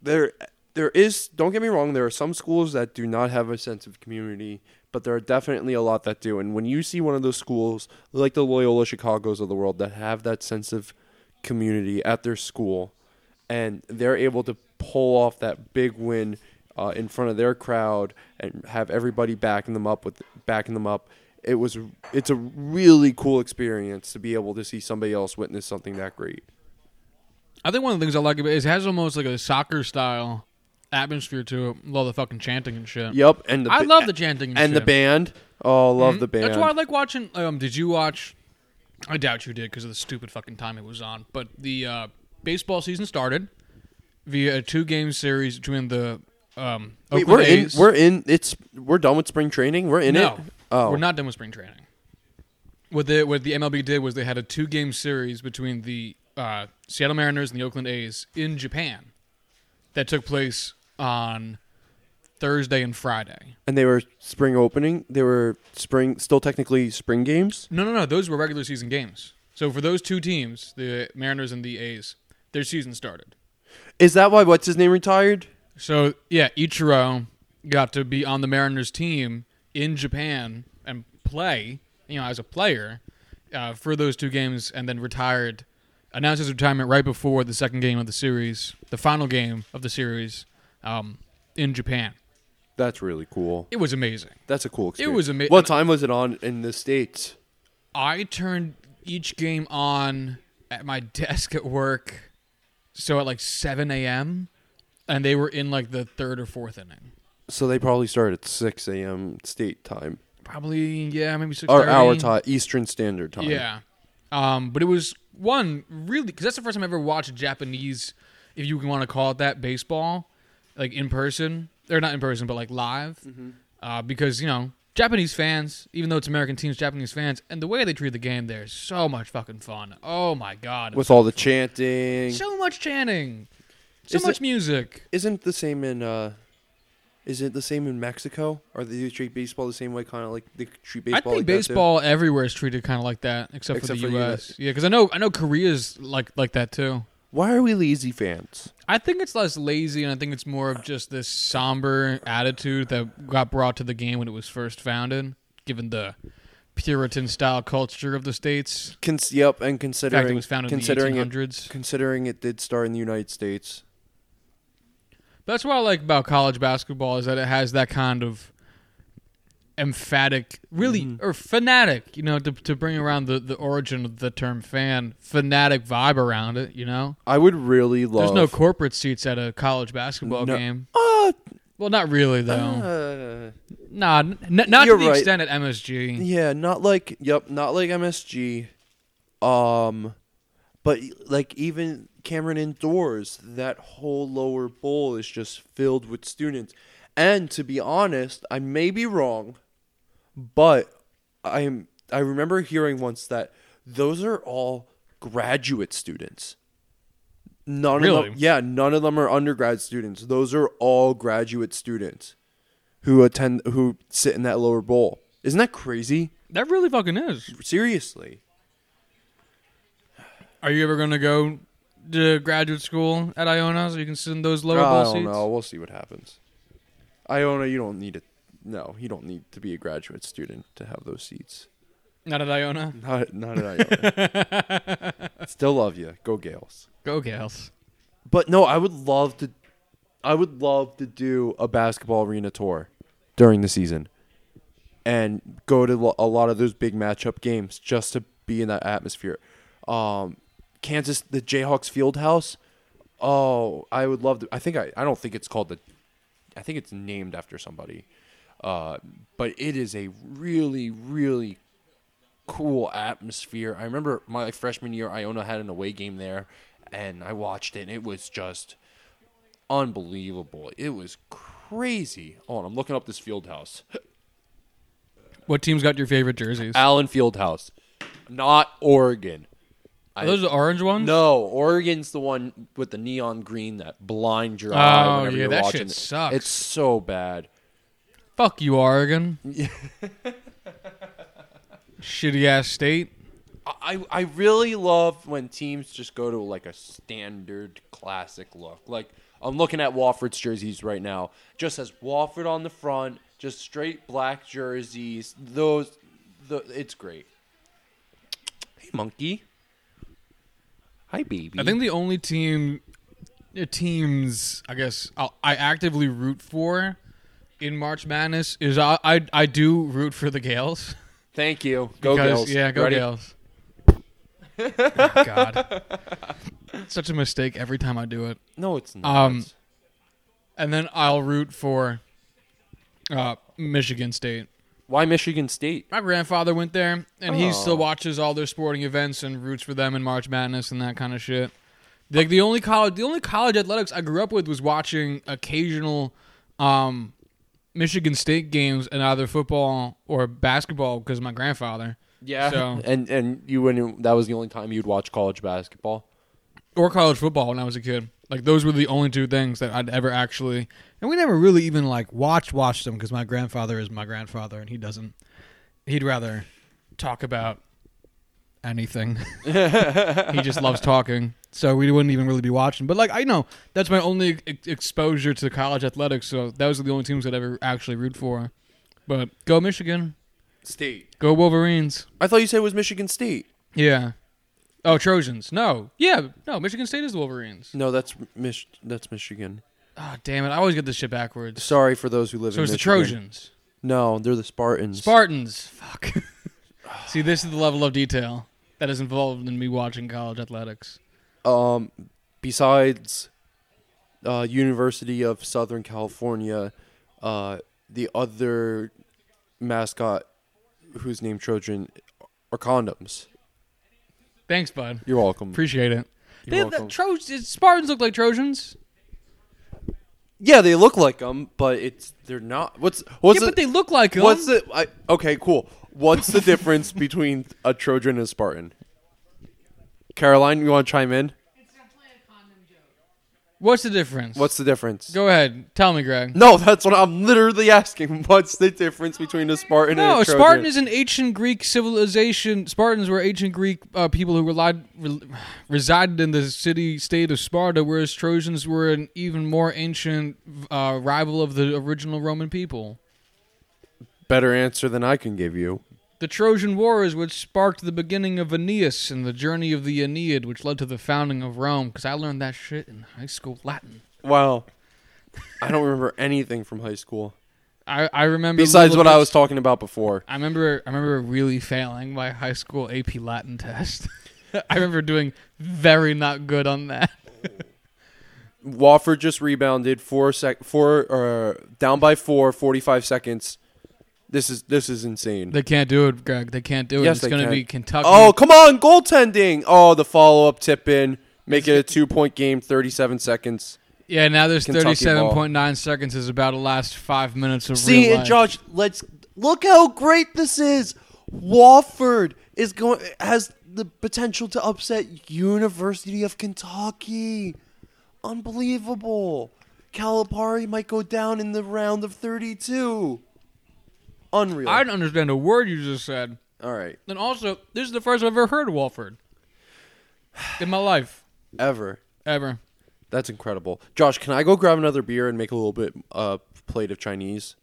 Speaker 1: There, there is. Don't get me wrong. There are some schools that do not have a sense of community, but there are definitely a lot that do. And when you see one of those schools, like the Loyola Chicago's of the world, that have that sense of community at their school, and they're able to pull off that big win uh, in front of their crowd and have everybody backing them up with backing them up. It was it's a really cool experience to be able to see somebody else witness something that great.
Speaker 2: I think one of the things I like about it is it has almost like a soccer style atmosphere to it. Love the fucking chanting and shit.
Speaker 1: Yep, and the
Speaker 2: I love the chanting and,
Speaker 1: and the band. Oh, love
Speaker 2: Mhm.
Speaker 1: the band.
Speaker 2: That's why I like watching. Um, did you watch? I doubt you did because of the stupid fucking time it was on. But the uh, baseball season started via a two-game series between the um,
Speaker 1: Wait, we're in. We're in. It's we're done with spring training. We're in
Speaker 2: no,
Speaker 1: it. Oh,
Speaker 2: we're not done with spring training. What the what the MLB did was they had a two-game series between the uh, Seattle Mariners and the Oakland A's in Japan that took place on Thursday and Friday.
Speaker 1: And they were spring opening. They were spring, still technically spring games.
Speaker 2: No, no, no. Those were regular season games. So for those two teams, the Mariners and the A's, their season started.
Speaker 1: Is that why what's his name retired?
Speaker 2: So yeah, Ichiro got to be on the Mariners team in Japan and play, you know, as a player uh, for those two games, and then retired. Announced his retirement right before the second game of the series, the final game of the series, um, in Japan.
Speaker 1: That's really cool.
Speaker 2: It was amazing.
Speaker 1: That's a cool experience.
Speaker 2: It was amazing.
Speaker 1: What time was it on in the states?
Speaker 2: I turned each game on at my [laughs] desk at work, so at like 7 a.m., and they were in like the third or fourth inning.
Speaker 1: So they probably started at six a.m. state time
Speaker 2: Probably, yeah, maybe 6
Speaker 1: or our time, Eastern Standard Time.
Speaker 2: Yeah. Um, but it was one really because that's the first time I ever watched Japanese, if you want to call it that, baseball, like in person or not in person, but like live.
Speaker 1: Mm-hmm.
Speaker 2: Uh, because you know Japanese fans, even though it's American teams, Japanese fans, and the way they treat the game there is so much fucking fun. Oh my god,
Speaker 1: with all the chanting.
Speaker 2: so much chanting, so
Speaker 1: Is
Speaker 2: much
Speaker 1: it-
Speaker 2: music.
Speaker 1: Isn't the same in? uh Is it the same in Mexico? Or do they treat baseball the same way? Kind of like they treat baseball.
Speaker 2: I think
Speaker 1: like
Speaker 2: baseball everywhere is treated kind of like that, except,
Speaker 1: Except
Speaker 2: for
Speaker 1: for
Speaker 2: the
Speaker 1: the
Speaker 2: U.S.
Speaker 1: US.
Speaker 2: Yeah, because I know I know Korea's like like that too.
Speaker 1: Why are we lazy fans?
Speaker 2: I think it's less lazy, and I think it's more of just this somber attitude that got brought to the game when it was first founded, given the Puritan style culture of the states.
Speaker 1: Cons- yep, and
Speaker 2: In fact,
Speaker 1: considering
Speaker 2: it was founded in the
Speaker 1: considering it,
Speaker 2: 1800s.
Speaker 1: considering it did start in the United States.
Speaker 2: That's what I like about college basketball is that it has that kind of emphatic, really,
Speaker 1: Mhm.
Speaker 2: or fanatic, you know, to, to bring around the, the origin of the term fan, fanatic vibe around it, you know?
Speaker 1: I would really love.
Speaker 2: There's no corporate seats at a college basketball
Speaker 1: No.
Speaker 2: game.
Speaker 1: Uh,
Speaker 2: Well, not really, though.
Speaker 1: uh,
Speaker 2: nah, n- n- not to
Speaker 1: you're
Speaker 2: the
Speaker 1: right.
Speaker 2: extent at MSG.
Speaker 1: yeah, not like yep, not like MSG. Um, but like even Cameron Indoors, that whole lower bowl is just filled with students. And to be honest, I may be wrong, but I'm I remember hearing once that those are all graduate students. None
Speaker 2: Really?
Speaker 1: of them, yeah, none of them are undergrad students. Those are all graduate students who attend who sit in that lower bowl. Isn't that crazy?
Speaker 2: That really fucking is.
Speaker 1: Seriously.
Speaker 2: Are you ever going to go to graduate school at Iona so you can sit in those lower
Speaker 1: I
Speaker 2: bowl
Speaker 1: don't
Speaker 2: seats?
Speaker 1: know. We'll see what happens. Iona, you don't need it. No, you don't need to be a graduate student to have those seats.
Speaker 2: Not at Iona?
Speaker 1: Not, not at Iona. [laughs] Still love you. Go Gaels.
Speaker 2: Go Gaels.
Speaker 1: But no, I would love to. I would love to do a basketball arena tour during the season, and go to a lot of those big matchup games just to be in that atmosphere. Um, Kansas, the Jayhawks Field House. Oh, I would love to. I think I. I don't think it's called the. I think it's named after somebody, uh, but it is a really, really cool atmosphere. I remember my freshman year, Iona had an away game there, and I watched it, and it was just unbelievable. It was crazy. Oh, and I'm looking up this field house.
Speaker 2: What team's got your favorite jerseys?
Speaker 1: Allen Field House, not Oregon.
Speaker 2: Are those the orange ones?
Speaker 1: No, Oregon's the one with the neon green that blinds your eye
Speaker 2: Oh,
Speaker 1: whenever
Speaker 2: yeah,
Speaker 1: you're
Speaker 2: that
Speaker 1: watching
Speaker 2: shit
Speaker 1: it.
Speaker 2: sucks.
Speaker 1: It's so bad.
Speaker 2: Fuck you, Oregon. [laughs] Shitty ass state.
Speaker 1: I, I really love when teams just go to like a standard classic look. Like I'm looking at Wofford's jerseys right now. Just has Wofford on the front, just straight black jerseys. Those the it's great. Hey monkey. Hi baby.
Speaker 2: I think the only team, teams, I guess, I'll, I actively root for in March Madness is I, I, I do root for the Gaels.
Speaker 1: Thank you. Go
Speaker 2: Because-
Speaker 1: Gaels.
Speaker 2: Yeah, go
Speaker 1: Ready?
Speaker 2: Gaels. [laughs] oh, God. Such a mistake every time I do it.
Speaker 1: No, it's not.
Speaker 2: Um, And then I'll root for uh, Michigan State.
Speaker 1: Why Michigan State?
Speaker 2: My grandfather went there, and he
Speaker 1: Oh.
Speaker 2: still watches all their sporting events and roots for them in March Madness and that kind of shit. Like the only college, the only college athletics I grew up with was watching occasional um, Michigan State games in either football or basketball because my grandfather,
Speaker 1: Yeah.
Speaker 2: So- [laughs]
Speaker 1: and and you when that was the only time you'd watch college basketball.
Speaker 2: or college football when I was a kid. Like those were the only two things that I'd ever actually, and we never really even like watched watched them because my grandfather is my grandfather and he doesn't. He'd rather talk about anything. [laughs] he just loves talking, so we wouldn't even really be watching. But like I know that's my only ex- exposure to college athletics. So those are the only teams I'd ever actually root for. But go Michigan,
Speaker 1: State.
Speaker 2: go Wolverines.
Speaker 1: I thought you said it was Michigan State.
Speaker 2: Yeah. Oh Trojans. No. Yeah. No. Michigan State is the Wolverines.
Speaker 1: No, that's Mich- that's Michigan.
Speaker 2: Oh damn it! I always get this shit backwards.
Speaker 1: Sorry for those who live
Speaker 2: So
Speaker 1: in
Speaker 2: it's the
Speaker 1: Michigan.
Speaker 2: Trojans.
Speaker 1: No, they're the Spartans.
Speaker 2: Spartans. Fuck. [laughs] See, this is the level of detail that is involved in me watching college athletics.
Speaker 1: um, besides uh, University of Southern California, uh, the other mascot who's named Trojan are condoms.
Speaker 2: Thanks, bud.
Speaker 1: You're welcome.
Speaker 2: Appreciate it. They,
Speaker 1: You're
Speaker 2: the
Speaker 1: welcome.
Speaker 2: Trojans, Spartans look like Trojans.
Speaker 1: yeah, they look like them, but it's they're not. What's what's
Speaker 2: yeah,
Speaker 1: the,
Speaker 2: but they look like them.
Speaker 1: what's the? I, okay, cool. What's the difference [laughs] between a Trojan and a Spartan? Caroline, you want to chime in?
Speaker 3: It's definitely a condom joke.
Speaker 2: What's the difference?
Speaker 1: What's the difference?
Speaker 2: Go ahead. Tell me, Greg.
Speaker 1: No, that's what I'm literally asking. [laughs] What's the difference between a Spartan and
Speaker 2: No,
Speaker 1: a
Speaker 2: a
Speaker 1: Trojan?
Speaker 2: Spartan is an ancient Greek civilization. Spartans were ancient Greek uh, people who relied, re- resided in the city-state of Sparta, whereas Trojans were an even more ancient uh, rival of the original Roman people.
Speaker 1: better answer than I can give you.
Speaker 2: The Trojan War is what sparked the beginning of Aeneas and the journey of the Aeneid, which led to the founding of Rome. Because I learned that shit in high school Latin.
Speaker 1: Wow. I don't remember anything from high school
Speaker 2: I, I remember
Speaker 1: besides what I was talking about before.
Speaker 2: I remember I remember really failing my high school AP Latin test. [laughs] I remember doing very not good on that.
Speaker 1: Wofford just rebounded four sec four uh, down by four, 45 seconds. This is this is insane.
Speaker 2: They can't do it, Greg. They can't do it.
Speaker 1: Yes,
Speaker 2: it's
Speaker 1: they
Speaker 2: going to
Speaker 1: can.
Speaker 2: be Kentucky.
Speaker 1: Oh, come on, goaltending. Oh, the follow up tip in. Make it a two point game, 37 seconds.
Speaker 2: yeah. Now there's
Speaker 1: Kentucky
Speaker 2: thirty-seven point nine seconds is about to last five minutes of
Speaker 1: See, and. Josh, let's look how great this is. Wofford is going has the potential to upset University of Kentucky. Unbelievable. Calipari might go down in the round of 32. Unreal.
Speaker 2: I don't understand a word you just said.
Speaker 1: All right.
Speaker 2: And also, this is the first I've ever heard of Walford [sighs] in my life
Speaker 1: Ever.
Speaker 2: ever.
Speaker 1: That's incredible. Josh, can I go grab another beer and make a little bit uh plate of Chinese?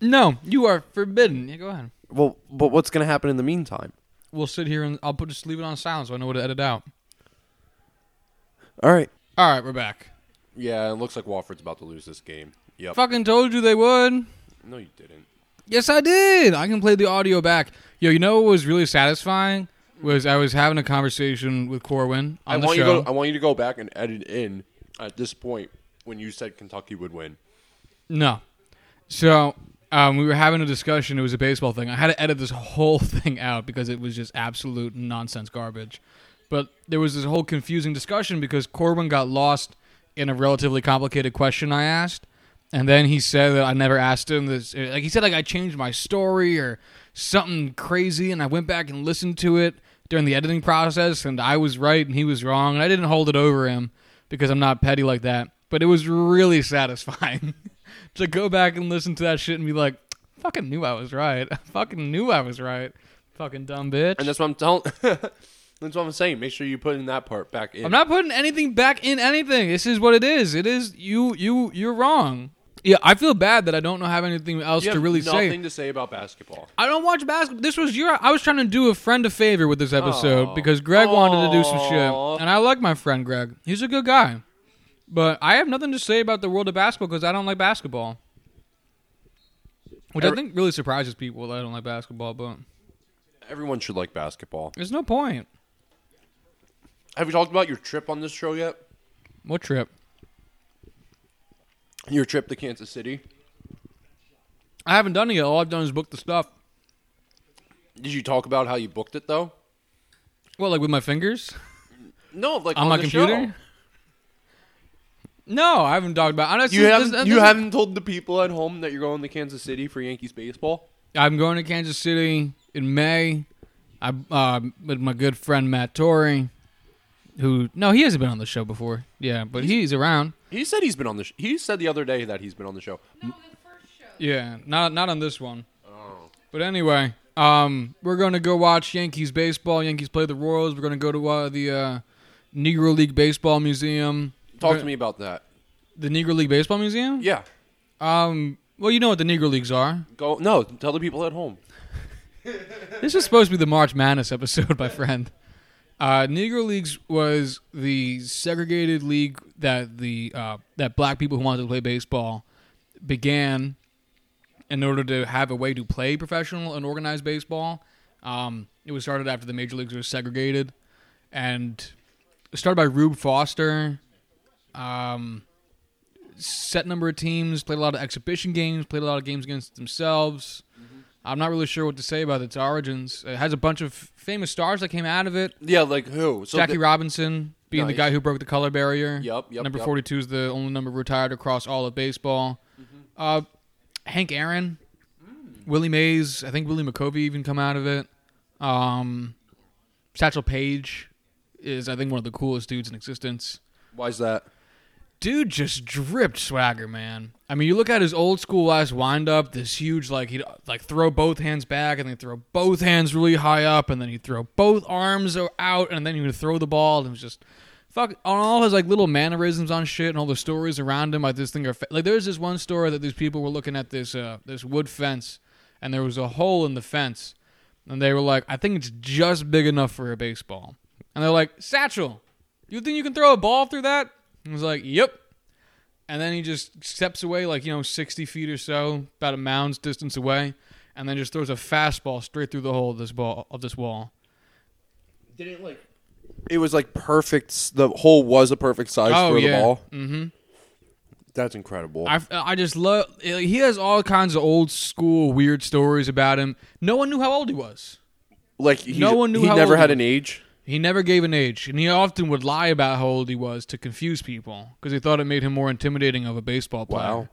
Speaker 2: No, you are forbidden. Yeah, go ahead.
Speaker 1: Well, but what's going to happen in the meantime?
Speaker 2: We'll sit here and I'll put just leave it on silent so I know what to edit out.
Speaker 1: All right.
Speaker 2: All right, we're back.
Speaker 1: Yeah, it looks like Wofford's about to lose this game. Yep.
Speaker 2: Fucking told you they would.
Speaker 1: No, you didn't.
Speaker 2: Yes, I did. I can play the audio back. Yo, you know what was really satisfying was I was having a conversation with Corwin on
Speaker 1: I
Speaker 2: the
Speaker 1: want
Speaker 2: show.
Speaker 1: you to go, I want you to go back and edit in at this point when you said Kentucky would win.
Speaker 2: No. So um, we were having a discussion. It was a baseball thing. I had to edit this whole [laughs] thing out because it was just absolute nonsense garbage. But there was this whole confusing discussion because Corwin got lost in a relatively complicated question I asked. And then he said that I never asked him this. Like he said, like I changed my story or something crazy, and I went back and listened to it during the editing process, and I was right and he was wrong, and I didn't hold it over him because I'm not petty like that. But it was really [laughs] satisfying [laughs] to go back and listen to that shit and be like, "Fucking knew I was right. I [laughs] fucking knew I was right. Fucking dumb bitch."
Speaker 1: And that's what I'm telling. That's what I'm saying. Make sure you put in that part back in.
Speaker 2: I'm not putting anything back in anything. This is what it is. It is you. You. You're wrong. Yeah, I feel bad that I don't know have anything else
Speaker 1: You
Speaker 2: to
Speaker 1: have
Speaker 2: really
Speaker 1: nothing
Speaker 2: say.
Speaker 1: to say about basketball.
Speaker 2: I don't watch basketball. This was your. I was trying to do a friend a favor with this episode
Speaker 1: Aw.
Speaker 2: because Greg wanted to do some
Speaker 1: Aw.
Speaker 2: shit, and I like my friend Greg. He's a good guy, but I have nothing to say about the world of basketball because I don't like basketball, which I
Speaker 1: Every-
Speaker 2: think really surprises people that I don't like basketball. But
Speaker 1: Everyone should like basketball.
Speaker 2: there's no point.
Speaker 1: Have you talked about your trip on this show yet?
Speaker 2: What trip?
Speaker 1: Your trip to Kansas City?
Speaker 2: I haven't done it yet. All I've done is book the stuff.
Speaker 1: Did you talk about how you booked it though?
Speaker 2: Well, like with my fingers?
Speaker 1: No, like
Speaker 2: on,
Speaker 1: on
Speaker 2: my
Speaker 1: the
Speaker 2: computer?
Speaker 1: show.
Speaker 2: No, I haven't talked about. I
Speaker 1: You haven't
Speaker 2: this-
Speaker 1: you
Speaker 2: this-
Speaker 1: haven't told the people at home that you're going to Kansas City for Yankees baseball?
Speaker 2: I'm going to Kansas City in May. I uh, with my good friend Matt Torrey, who no, he hasn't been on the show before. Yeah, but he's around.
Speaker 1: He said he's been on the. Sh- he said the other day that he's been on the show.
Speaker 3: No, the first show.
Speaker 2: Yeah, not not on this one.
Speaker 1: Oh.
Speaker 2: But anyway, um, we're gonna go watch Yankees baseball. Yankees play the Royals. We're gonna go to uh, the uh, Negro League Baseball Museum.
Speaker 1: Talk to me about that.
Speaker 2: The Negro League Baseball Museum.
Speaker 1: Yeah.
Speaker 2: Um. Well, you know what the Negro Leagues are.
Speaker 1: Go. No, tell the people at home. [laughs]
Speaker 2: This is supposed to be the March Madness episode, my [laughs] friend. Uh, Negro Leagues was the segregated league that the uh, that black people who wanted to play baseball began in order to have a way to play professional and organized baseball. Um, it was started after the major leagues were segregated, and started by Rube Foster. Um, set number of teams, played a lot of exhibition games, played a lot of games against themselves. I'm not really sure what to say about its origins. It has a bunch of famous stars that came out of it.
Speaker 1: Yeah, like who? So
Speaker 2: Jackie
Speaker 1: the-
Speaker 2: Robinson being the guy who broke the color barrier.
Speaker 1: Yep, yep,
Speaker 2: Number
Speaker 1: yep.
Speaker 2: 42 is the only number retired across all of baseball.
Speaker 1: Mm-hmm.
Speaker 2: Uh, Hank Aaron,
Speaker 1: Mm.
Speaker 2: Willie Mays. I think Willie McCovey even come out of it. Um, Satchel Paige is I think one of the coolest dudes in existence.
Speaker 1: Why's that?
Speaker 2: dude just dripped swagger, man. I mean, you look at his old school ass wind up, this huge like he'd like throw both hands back and then throw both hands really high up and then he'd throw both arms out and then he would throw the ball and it was just fuck on all his like little mannerisms on shit and all the stories around him. Like this thing, are fa- like there's this one story that these people were looking at this uh this wood fence and there was a hole in the fence and they were like, "I think it's just big enough for a baseball." And they're like, "Satchel, you think you can throw a ball through that?" And he was like, "Yep." And then he just steps away, like you know, sixty feet or so, about a mound's distance away, and then just throws a fastball straight through the hole of this ball of this wall.
Speaker 1: Did it like? It was like perfect. The hole was a perfect size
Speaker 2: oh
Speaker 1: for
Speaker 2: yeah.
Speaker 1: the ball.
Speaker 2: Mm-hmm.
Speaker 1: That's incredible.
Speaker 2: I, I just love. He has all kinds of old school weird stories about him. No one knew how old he was.
Speaker 1: like he,
Speaker 2: no one knew
Speaker 1: He
Speaker 2: how
Speaker 1: never
Speaker 2: old
Speaker 1: had
Speaker 2: he
Speaker 1: an age.
Speaker 2: He never gave an age, and he often would lie about how old he was to confuse people because he thought it made him more intimidating of a baseball player.
Speaker 1: Wow.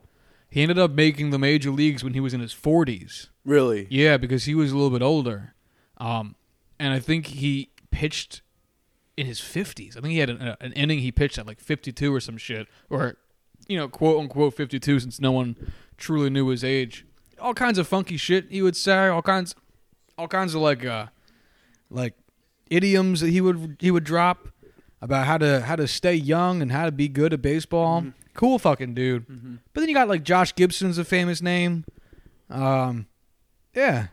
Speaker 2: He ended up making the major leagues when he was in his 40s.
Speaker 1: Really?
Speaker 2: Yeah, because he was a little bit older. Um, and I think he pitched in his 50s. I think he had an, an inning he pitched at like 52 or some shit. Or, you know, quote unquote 52 since no one truly knew his age. All kinds of funky shit he would say. All kinds, all kinds of like, uh, like idioms that he would he would drop about how to how to stay young and how to be good at baseball. Cool fucking dude. But then you got like Josh Gibson's a famous name. Um, yeah,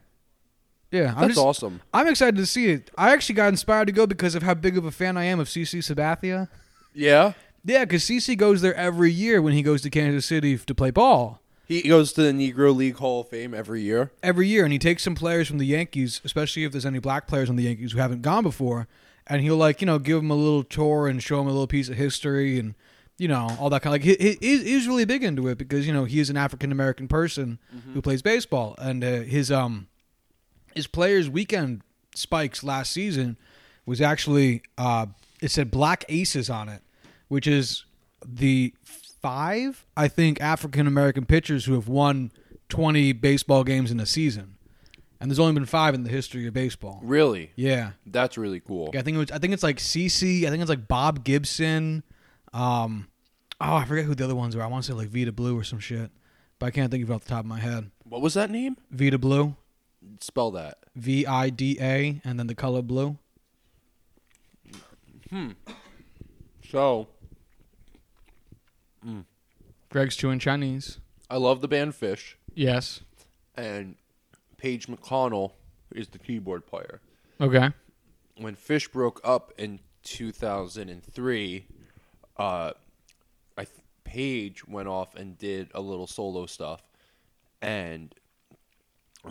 Speaker 2: yeah. I'm
Speaker 1: That's
Speaker 2: just,
Speaker 1: awesome.
Speaker 2: I'm excited to see it. I actually got inspired to go because of how big of a fan I am of CC Sabathia.
Speaker 1: Yeah.
Speaker 2: Yeah, because CC goes there every year when he goes to Kansas City to play ball.
Speaker 1: He goes to the Negro League Hall of Fame every year.
Speaker 2: Every year, and he takes some players from the Yankees, especially if there's any black players on the Yankees who haven't gone before, and he'll like you know give them a little tour and show them a little piece of history and you know all that kind of like he, he he's really big into it because you know he is an African American person who plays baseball and uh, his um his players weekend spikes last season was actually uh it said black aces on it which is the five i think african american pitchers who have won 20 baseball games in a season and there's only been five in the history of baseball
Speaker 1: Really?
Speaker 2: yeah
Speaker 1: That's really cool.
Speaker 2: I think it was. I think it's like CC. I think it's like Bob Gibson. Um, oh, I forget who the other ones were. I want to say like Vida Blue or some shit, but I can't think of it off the top of my head.
Speaker 1: What was that name?
Speaker 2: Vida Blue,
Speaker 1: Spell that.
Speaker 2: V I D A, and then the color blue. Hmm.
Speaker 1: So,
Speaker 2: Greg's chewing Chinese.
Speaker 1: I love the band Phish,
Speaker 2: Yes.
Speaker 1: and Page McConnell is the keyboard player.
Speaker 2: Okay.
Speaker 1: When Phish broke up in 2003, uh, I th- Paige went off and did a little solo stuff, and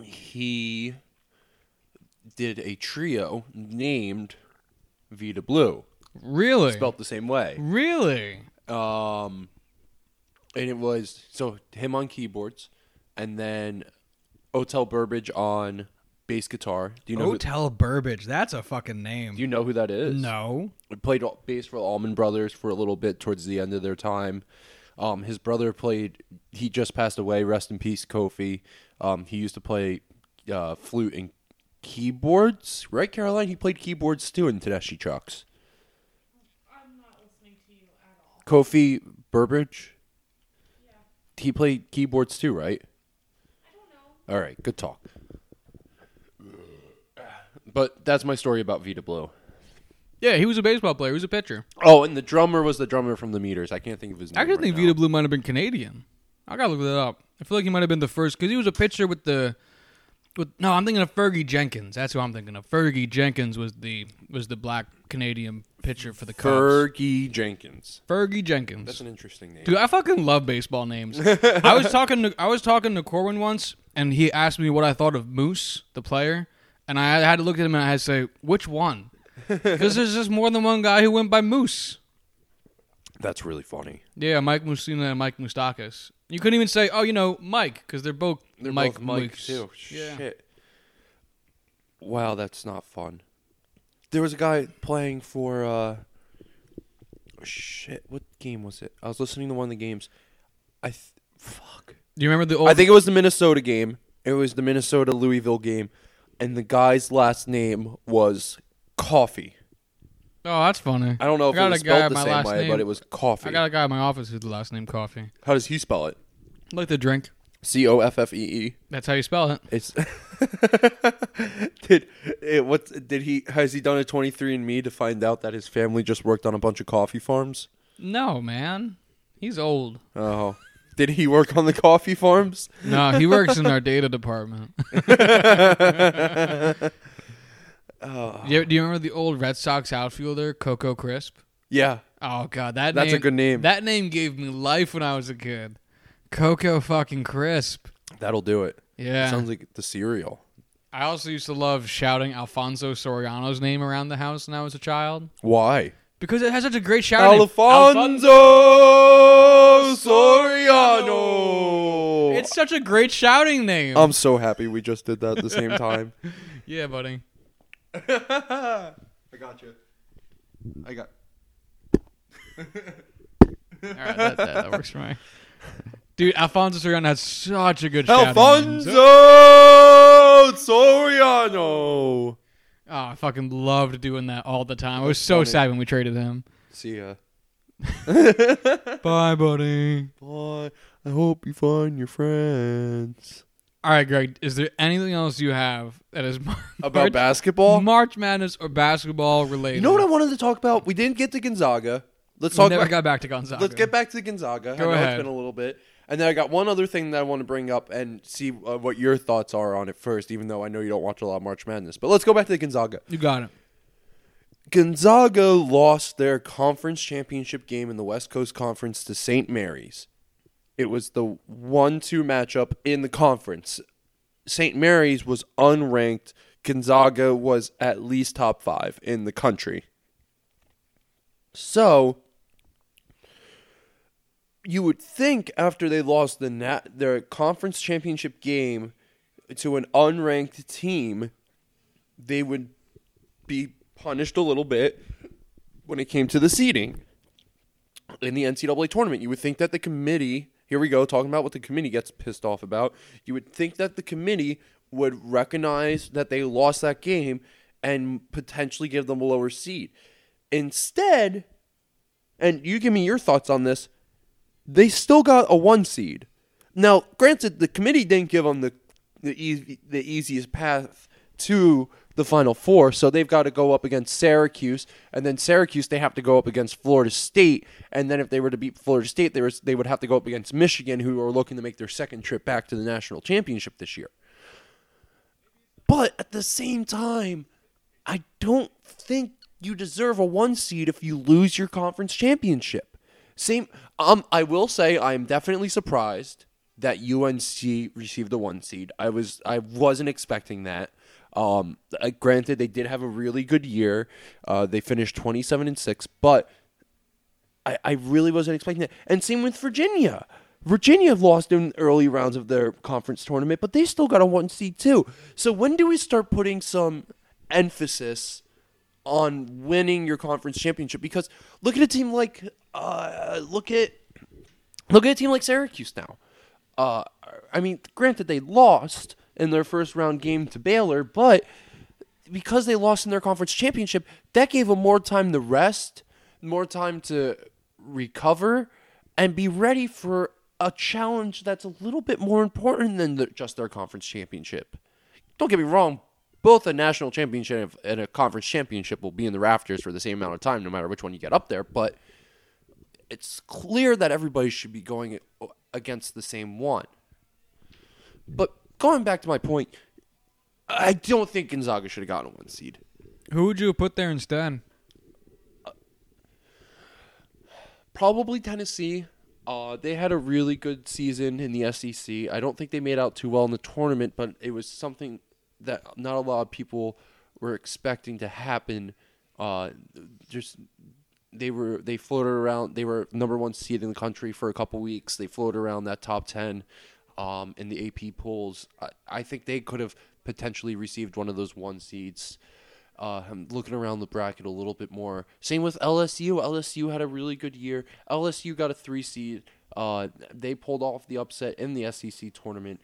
Speaker 1: he did a trio named Vida Blue,
Speaker 2: Really?
Speaker 1: spelt the same way.
Speaker 2: Really?
Speaker 1: Um, and it was so him on keyboards, and then Oteil Burbridge on bass guitar. Do you know? Who,
Speaker 2: Hotel Burbage. That's a fucking name.
Speaker 1: do you know who that is?
Speaker 2: no.
Speaker 1: He played bass for the Allman Brothers for a little bit towards the end of their time. Um, his brother played. He just passed away. Rest in peace, Kofi. Um, he used to play uh, flute and keyboards, right, Caroline? He played keyboards too in Tedeschi Trucks.
Speaker 3: I'm not listening to you at all.
Speaker 1: Kofi Burbridge. He played keyboards too, right?
Speaker 3: I don't know.
Speaker 1: All right, good talk. But that's my story about Vida Blue.
Speaker 2: Yeah, he was a baseball player. He was a pitcher.
Speaker 1: Oh, and the drummer was the drummer from the Meters. I can't think of his name.
Speaker 2: I actually
Speaker 1: right
Speaker 2: think
Speaker 1: now.
Speaker 2: Vida Blue might have been Canadian. I gotta look that up. I feel like he might have been the first because he was a pitcher with the. With, no, I'm thinking of Fergie Jenkins. That's who I'm thinking of. Fergie Jenkins was the was the black Canadian pitcher for the Cubs.
Speaker 1: Fergie Jenkins.
Speaker 2: Fergie Jenkins.
Speaker 1: That's an interesting name.
Speaker 2: Dude, I fucking love baseball names. I was talking to I was talking to Corwin once, and he asked me what I thought of Moose, the player, and I had to look at him and I had to say which one, [laughs] because there's just more than one guy who went by Moose.
Speaker 1: That's really funny.
Speaker 2: Yeah, Mike Mussina and Mike Moustakas. You couldn't even say, oh, you know, Mike, because they're both
Speaker 1: They're
Speaker 2: Mike
Speaker 1: both Mike
Speaker 2: Moose.
Speaker 1: too.
Speaker 2: Yeah.
Speaker 1: Shit. Wow, that's not fun. There was a guy playing for uh shit, what game was it? I was listening to one of the games. I th- fuck.
Speaker 2: Do you remember the old?
Speaker 1: I think it was the Minnesota game. It was the Minnesota Louisville game, and the guy's last name was Coffee.
Speaker 2: Oh, that's funny.
Speaker 1: I don't know if
Speaker 2: I got
Speaker 1: it was
Speaker 2: a guy
Speaker 1: spelled
Speaker 2: at
Speaker 1: the
Speaker 2: my
Speaker 1: same
Speaker 2: last
Speaker 1: way,
Speaker 2: name.
Speaker 1: but it was Coffee.
Speaker 2: I got a guy in my office who's the last name Coffee.
Speaker 1: How does he spell it?
Speaker 2: Like the drink.
Speaker 1: C O F F E E.
Speaker 2: That's how you spell it.
Speaker 1: It's [laughs] did it, what did he has he done a 23andme to find out that his family just worked on a bunch of coffee farms?
Speaker 2: No, man. He's old.
Speaker 1: Oh. Did he work on the coffee farms?
Speaker 2: No, he works in our data department. [laughs] [laughs]
Speaker 1: Oh,
Speaker 2: You- do you remember the old Red Sox outfielder Coco Crisp?
Speaker 1: yeah,
Speaker 2: Oh god, that
Speaker 1: that's a good name.
Speaker 2: That name gave me life when I was a kid. Coco fucking Crisp.
Speaker 1: That'll do it.
Speaker 2: Yeah.
Speaker 1: Sounds like the cereal.
Speaker 2: I also used to love shouting Alfonso Soriano's name around the house when I was a child
Speaker 1: Why?
Speaker 2: because it has such a great shout. name.
Speaker 1: Alfonso Soriano.
Speaker 2: It's such a great shouting name.
Speaker 1: I'm so happy we just did that at the same [laughs] time.
Speaker 2: yeah, buddy. [laughs]
Speaker 1: I got you. I got.
Speaker 2: All right, that, that, that works for me. Dude, Alfonso Soriano has such a good shouting
Speaker 1: Alfonso
Speaker 2: name.
Speaker 1: Soriano.
Speaker 2: Oh, I fucking loved doing that all the time. I was so
Speaker 1: funny.
Speaker 2: sad when we traded him.
Speaker 1: See ya. [laughs]
Speaker 2: Bye, buddy.
Speaker 1: Bye. I hope you find your friends.
Speaker 2: All right, Greg. Is there anything else you have that is Mar- [laughs]
Speaker 1: About basketball?
Speaker 2: March Madness or basketball related?
Speaker 1: You know what I wanted to talk about? We didn't get to Gonzaga. Let's
Speaker 2: We
Speaker 1: talk
Speaker 2: never
Speaker 1: about
Speaker 2: got back to Gonzaga.
Speaker 1: Let's get back to Gonzaga.
Speaker 2: Go
Speaker 1: I know
Speaker 2: ahead.
Speaker 1: it's been a little bit. And then I got one other thing that I want to bring up and see uh, what your thoughts are on it first, even though I know you don't watch a lot of March Madness. But let's go back to the Gonzaga.
Speaker 2: You got it.
Speaker 1: Gonzaga lost their conference championship game in the West Coast Conference to St. Mary's. It was the 1 2 matchup in the conference. St. Mary's was unranked. Gonzaga was at least top five in the country. So, you would think after they lost the nat- their conference championship game to an unranked team, they would be punished a little bit when it came to the seeding in the NCAA tournament. You would think that the committee, here we go, talking about what the committee gets pissed off about. You would think that the committee would recognize that they lost that game and potentially give them a lower seed. Instead, and you give me your thoughts on this, they still got a one seed. Now, granted, the committee didn't give them the the, the easiest path to the Final Four, so they've got to go up against Syracuse, and then Syracuse they have to go up against Florida State, and then if they were to beat Florida State, they, were, they would have to go up against Michigan, who are looking to make their second trip back to the national championship this year. But at the same time, I don't think you deserve a one seed if you lose your conference championship. Same. Um, I will say I am definitely surprised that UNC received the one seed. I was I wasn't expecting that. Um, uh, granted, they did have a really good year. Uh, they finished twenty seven and six, but I, I really wasn't expecting that. And same with Virginia. Virginia lost in early rounds of their conference tournament, but they still got a one seed too. So when do we start putting some emphasis on winning your conference championship? Because look at a team like uh, look at look at a team like Syracuse now. Uh, I mean, granted they lost in their first round game to Baylor, but because they lost in their conference championship, that gave them more time to rest, more time to recover, and be ready for a challenge that's a little bit more important than the, just their conference championship. Don't get me wrong, both a national championship and a conference championship will be in the rafters for the same amount of time, no matter which one you get up there, but it's clear that everybody should be going against the same one. But going back to my point, I don't think Gonzaga should have gotten a one seed.
Speaker 2: Who would you have put there instead?
Speaker 1: Probably Tennessee. Uh, they had a really good season in the SEC. I don't think they made out too well in the tournament, but it was something that not a lot of people were expecting to happen. Uh, just they were they floated around. They were number one seed in the country for a couple weeks. They floated around that top ten um, in the AP polls. I, I think they could have potentially received one of those one seeds. Uh, I'm looking around the bracket a little bit more. Same with LSU. LSU had a really good year. LSU got a three seed. Uh, they pulled off the upset in the SEC tournament.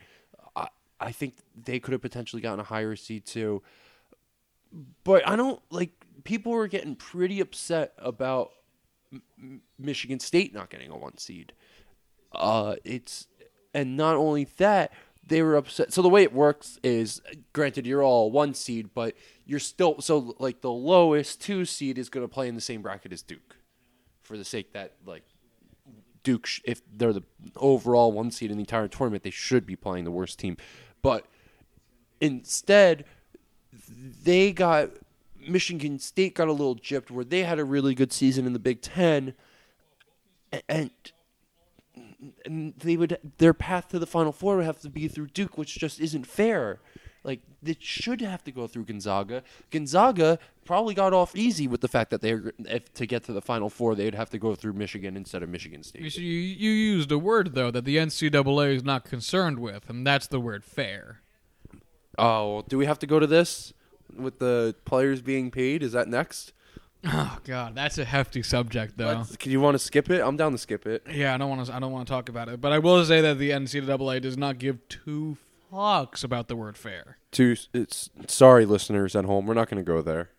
Speaker 1: I, I think they could have potentially gotten a higher seed too. But I don't like people were getting pretty upset about Michigan State not getting a one seed. Uh, it's and not only that, they were upset. So the way it works is, granted, you're all one seed, but you're still so like the lowest two seed is going to play in the same bracket as Duke, for the sake that like Duke, if they're the overall one seed in the entire tournament, they should be playing the worst team. But instead, they got Michigan State got a little gypped where they had a really good season in the Big Ten, and and they would their path to the Final Four would have to be through Duke, which just isn't fair. Like it should have to go through Gonzaga. Gonzaga probably got off easy with the fact that they were, if to get to the Final Four they'd have to go through Michigan instead of Michigan
Speaker 2: You,
Speaker 1: State.
Speaker 2: see, you, you used a word though that the NCAA is not concerned with, and that's the word fair.
Speaker 1: Oh, do we have to go to this with the players being paid? Is that next?
Speaker 2: Oh God, that's a hefty subject though.
Speaker 1: Let's- Can you want to skip it? I'm down to skip it.
Speaker 2: Yeah, I don't want to. I don't want to talk about it, but I will say that the NCAA does not give two fucks about the word fair.
Speaker 1: To it's sorry, listeners at home, we're not going to go there.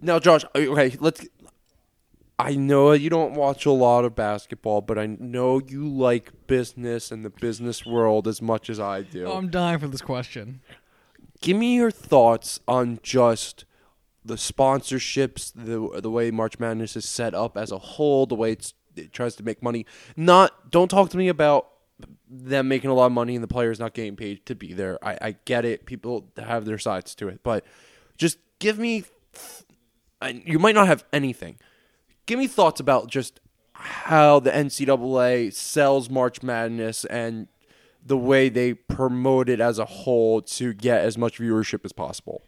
Speaker 1: Now, Josh, okay, let's. I know you don't watch a lot of basketball, but I know you like business and the business world as much as I do.
Speaker 2: Oh, I'm dying for this question.
Speaker 1: Give me your thoughts on just the sponsorships, the the way March Madness is set up as a whole, the way it tries to make money. Not don't talk to me about them making a lot of money and the players not getting paid to be there. I, I get it. People have their sides to it, but just give me. You might not have anything. Give me thoughts about just how the NCAA sells March Madness and the way they promote it as a whole to get as much viewership as possible.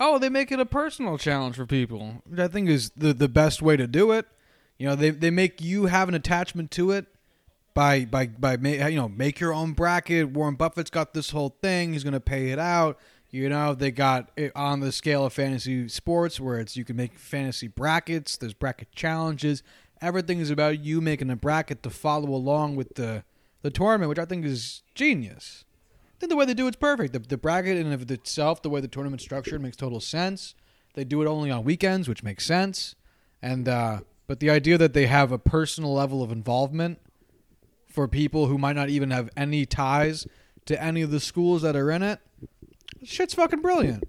Speaker 2: Oh, they make it a personal challenge for people, which I think is the the best way to do it. You know, they they make you have an attachment to it by by by you know make your own bracket. Warren Buffett's got this whole thing; he's going to pay it out. You know, they got it on the scale of fantasy sports where it's you can make fantasy brackets. There's bracket challenges. Everything is about you making a bracket to follow along with the the tournament, which I think is genius. Think the way they do it's perfect. The, the bracket in of itself, the way the tournament's structured, makes total sense. They do it only on weekends, which makes sense. And uh, but the idea that they have a personal level of involvement for people who might not even have any ties to any of the schools that are in it, shit's fucking brilliant.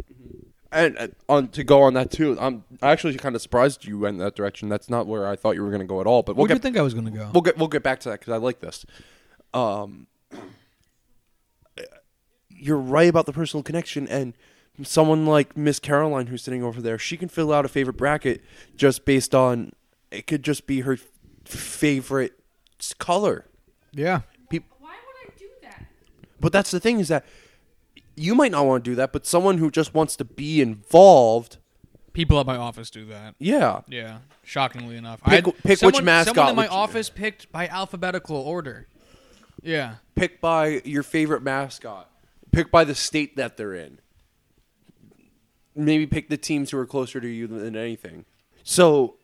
Speaker 1: And uh, on to go on that too, I'm actually kind of surprised you went in that direction. That's not where I thought you were going to go at all. But we'll
Speaker 2: you think I was going to go?
Speaker 1: we'll get we'll get back to that because I like this. Um, you're right about the personal connection, and someone like Miss Caroline who's sitting over there, she can fill out a favorite bracket just based on it could just be her f- favorite color.
Speaker 2: yeah.
Speaker 3: Why would I do that?
Speaker 1: But that's the thing is that you might not want to do that, but someone who just wants to be involved,
Speaker 2: People at my office do that.
Speaker 1: yeah.
Speaker 2: Yeah, shockingly enough.
Speaker 1: Pick-
Speaker 2: I had-
Speaker 1: pick which
Speaker 2: someone,
Speaker 1: mascot
Speaker 2: Someone in my
Speaker 1: would you-
Speaker 2: office picked by alphabetical order. Yeah.
Speaker 1: Pick by your favorite mascot. Pick by the state that they're in. Maybe pick the teams who are closer to you than anything. So,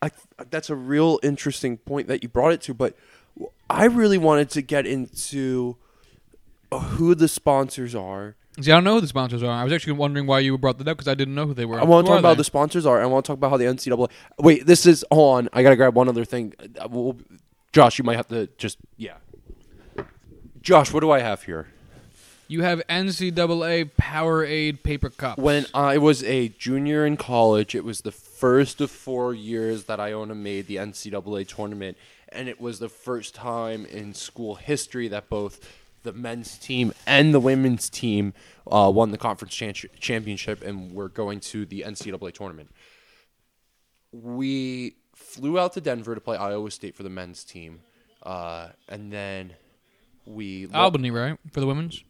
Speaker 1: I that's a real interesting point that you brought it to. But I really wanted to get into who the sponsors are.
Speaker 2: See, I don't know who the sponsors are. I was actually wondering why you brought that up because I didn't know who they were.
Speaker 1: I want to talk about
Speaker 2: they?
Speaker 1: the sponsors are. I want to talk about how the NCAA. Wait, this is hold on. I gotta grab one other thing. Uh, we'll- Josh, you might have to just yeah. Josh, what do I have here?
Speaker 2: You have NCAA Powerade paper cups.
Speaker 1: When I was a junior in college, it was the first of four years that Iona made the NCAA tournament, and it was the first time in school history that both the men's team and the women's team uh, won the conference chan- championship and were going to the NCAA tournament. We flew out to Denver to play Iowa State for the men's team, uh, and then we lo-
Speaker 2: Albany, right? For the women's?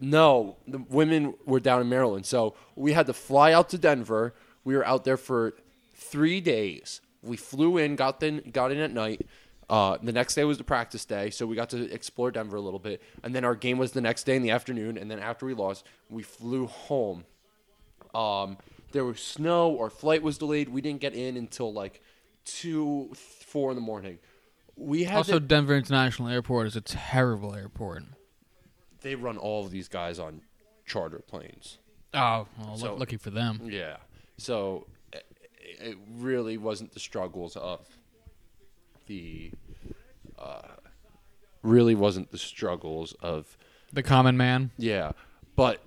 Speaker 1: No, the women were down in Maryland. So we had to fly out to Denver. We were out there for three days. We flew in, got in, got in at night. Uh, the next day was the practice day, so we got to explore Denver a little bit. And then our game was the next day in the afternoon. And then after we lost, we flew home. Um, there was snow. Our flight was delayed. We didn't get in until like two, four in the morning. We had
Speaker 2: Also,
Speaker 1: to-
Speaker 2: Denver International Airport is a terrible airport.
Speaker 1: They run all of these guys on charter planes.
Speaker 2: Oh, well,
Speaker 1: So-
Speaker 2: lucky for them.
Speaker 1: Yeah. So it, it really wasn't the struggles of the uh, really wasn't the struggles of
Speaker 2: The common man.
Speaker 1: yeah, but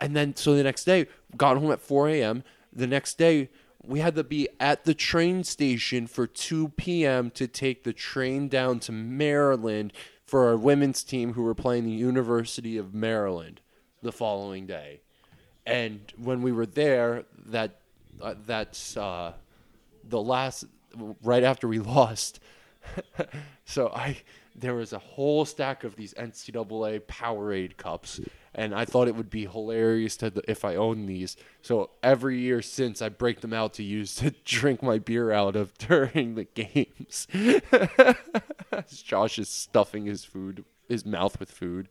Speaker 1: and then so the next day got home at 4 a.m. The next day we had to be at the train station for 2 p.m. to take the train down to Maryland for our women's team who were playing the University of Maryland the following day. And when we were there, that uh, that's uh, the last right after we [laughs] lost. so I there was a whole stack of these NCAA Powerade cups, and I thought it would be hilarious to if I owned these. So every year since, I break them out to use [laughs] to drink my beer out of [laughs] during the games. [laughs] Josh is stuffing his food, his mouth with food.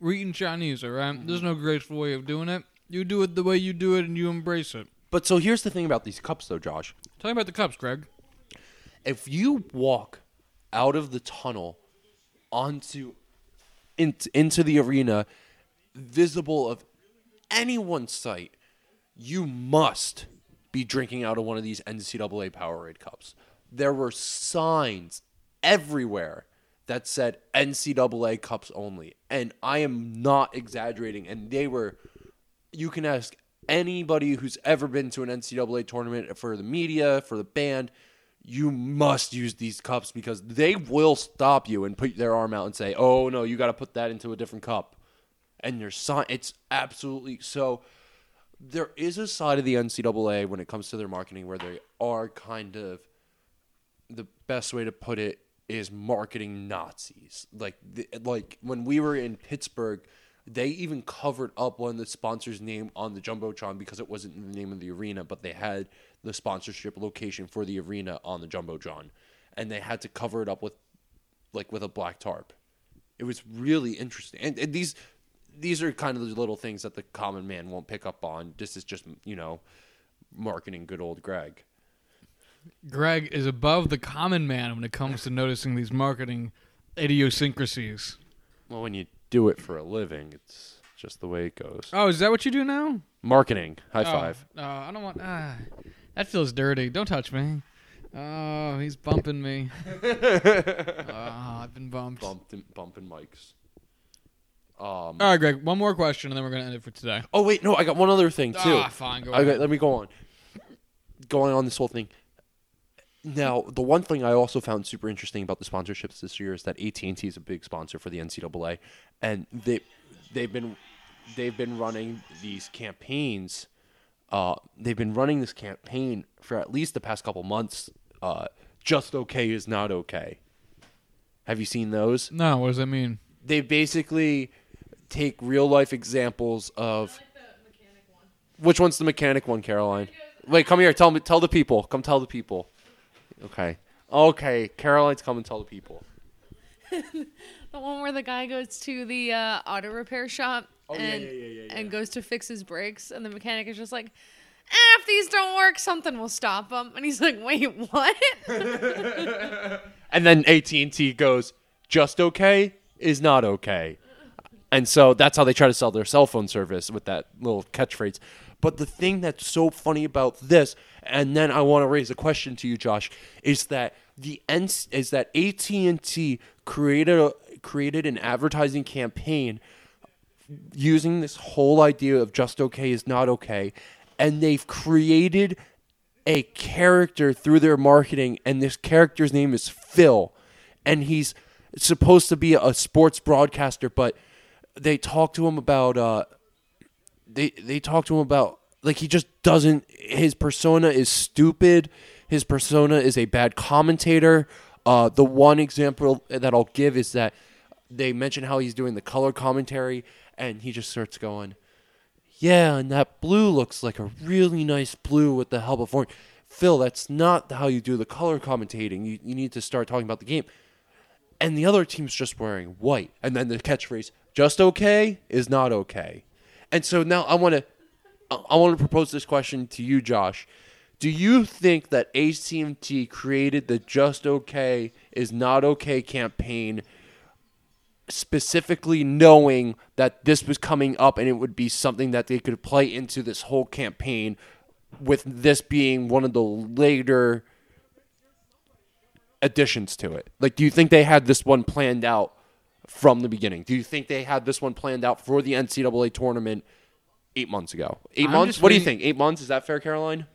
Speaker 2: We're eating Chinese, all right? There's no graceful way of doing it. You do it the way you do it, and you embrace it.
Speaker 1: But so here's the thing about these cups, though, Josh.
Speaker 2: Tell me about the cups, Greg.
Speaker 1: if you walk out of the tunnel onto in, into the arena visible of anyone's sight you must be drinking out of one of these ncaa powerade cups. There were signs everywhere that said ncaa cups only and i am not exaggerating and they were you can ask anybody who's ever been to an NCAA tournament for the media, for the band, you must use these cups because they will stop you and put their arm out and say, "Oh no, you got to put that into a different cup." And your sign, it's absolutely so. There is a side of the NCAA when it comes to their marketing where they are kind of the best way to put it is marketing Nazis. Like the, like when we were in Pittsburgh, they even covered up one of the sponsors' name on the jumbotron because it wasn't in the name of the arena, but they had the sponsorship location for the arena on the jumbotron, and they had to cover it up with like with a black tarp. It was really interesting, and, and these these are kind of the little things that the common man won't pick up on. This is just you know marketing good old Greg.
Speaker 2: Greg is above the common man when it comes to noticing these marketing idiosyncrasies.
Speaker 1: Well, when you do it for a living, it's just the way it goes.
Speaker 2: Oh, is that what you do now?
Speaker 1: Marketing. High
Speaker 2: Oh,
Speaker 1: five.
Speaker 2: No, I don't want. Ah, that feels dirty. Don't touch me. Oh, he's bumping me. oh, [laughs] I've been bumped.
Speaker 1: Bumping, bumping mics. Um.
Speaker 2: All right, Greg. One more question, and then we're gonna end it for today.
Speaker 1: Oh wait, no, I got one other thing too.
Speaker 2: Ah, fine. Go
Speaker 1: Okay,
Speaker 2: ahead.
Speaker 1: let me go on. Going on this whole thing. Now, the one thing I also found super interesting about the sponsorships this year is that AT and T is a big sponsor for the NCAA, and they they've been they've been running these campaigns. Uh, they've been running this campaign for at least the past couple months. Uh, just okay is not okay. Have you seen those?
Speaker 2: No, what does that mean?
Speaker 1: They basically take real life examples of
Speaker 3: like the mechanic one.
Speaker 1: which one's the mechanic one, Caroline? Wait, come here. Tell me. Tell the people. Come tell the people. Okay. Okay. Caroline's come and tell the people. [laughs]
Speaker 4: The one where the guy goes to the uh, auto repair shop
Speaker 1: Oh, yeah,
Speaker 4: and
Speaker 1: yeah, yeah, yeah, yeah.
Speaker 4: and goes to fix his brakes, and the mechanic is just like, eh, "If these don't work, something will stop them." And he's like, "Wait, what?" [laughs]
Speaker 1: And then AT and T goes, "Just okay is not okay," and so that's how they try to sell their cell phone service with that little catchphrase. But the thing that's so funny about this, and then I want to raise a question to you, Josh, is that the N- is that AT and T created a, created an advertising campaign using this whole idea of just okay is not okay and they've created a character through their marketing and this character's name is Phil and he's supposed to be a sports broadcaster but they talk to him about uh they they talk to him about like he just doesn't his persona is stupid his persona is a bad commentator. Uh the one example that I'll give is that they mention how he's doing the color commentary and he just starts going yeah, and that blue looks like a really nice blue with the help of orange. Phil, that's not how you do the color commentating. You, you need to start talking about the game. And the other team's just wearing white. And then the catchphrase, just okay is not okay. And so now I want to I want to propose this question to you, Josh. Do you think that AT&T created the just okay is not okay campaign specifically knowing that this was coming up and it would be something that they could play into this whole campaign with this being one of the later additions to it. Like do you think they had this one planned out from the beginning? Do you think they had this one planned out for the ncaa tournament eight months ago? 8
Speaker 2: I'm
Speaker 1: months? what do you think? Eight months? Is that fair caroline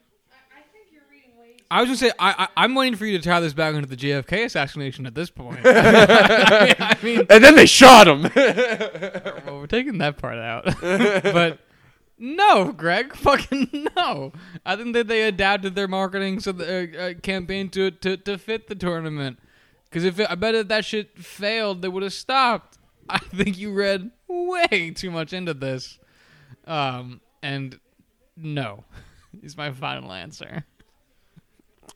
Speaker 2: I was gonna say I, I I'm waiting for you to tie this back into the JFK assassination at this point. I [laughs] mean, [laughs] I mean,
Speaker 1: And then they shot him. [laughs]
Speaker 2: well, we're taking that part out, but no, Greg, fucking no. I think that they adapted their marketing so the uh, uh, campaign to to to fit the tournament. Because if it, I bet if that shit failed, they would have stopped. I think you read way too much into this, um, and no, is my final answer.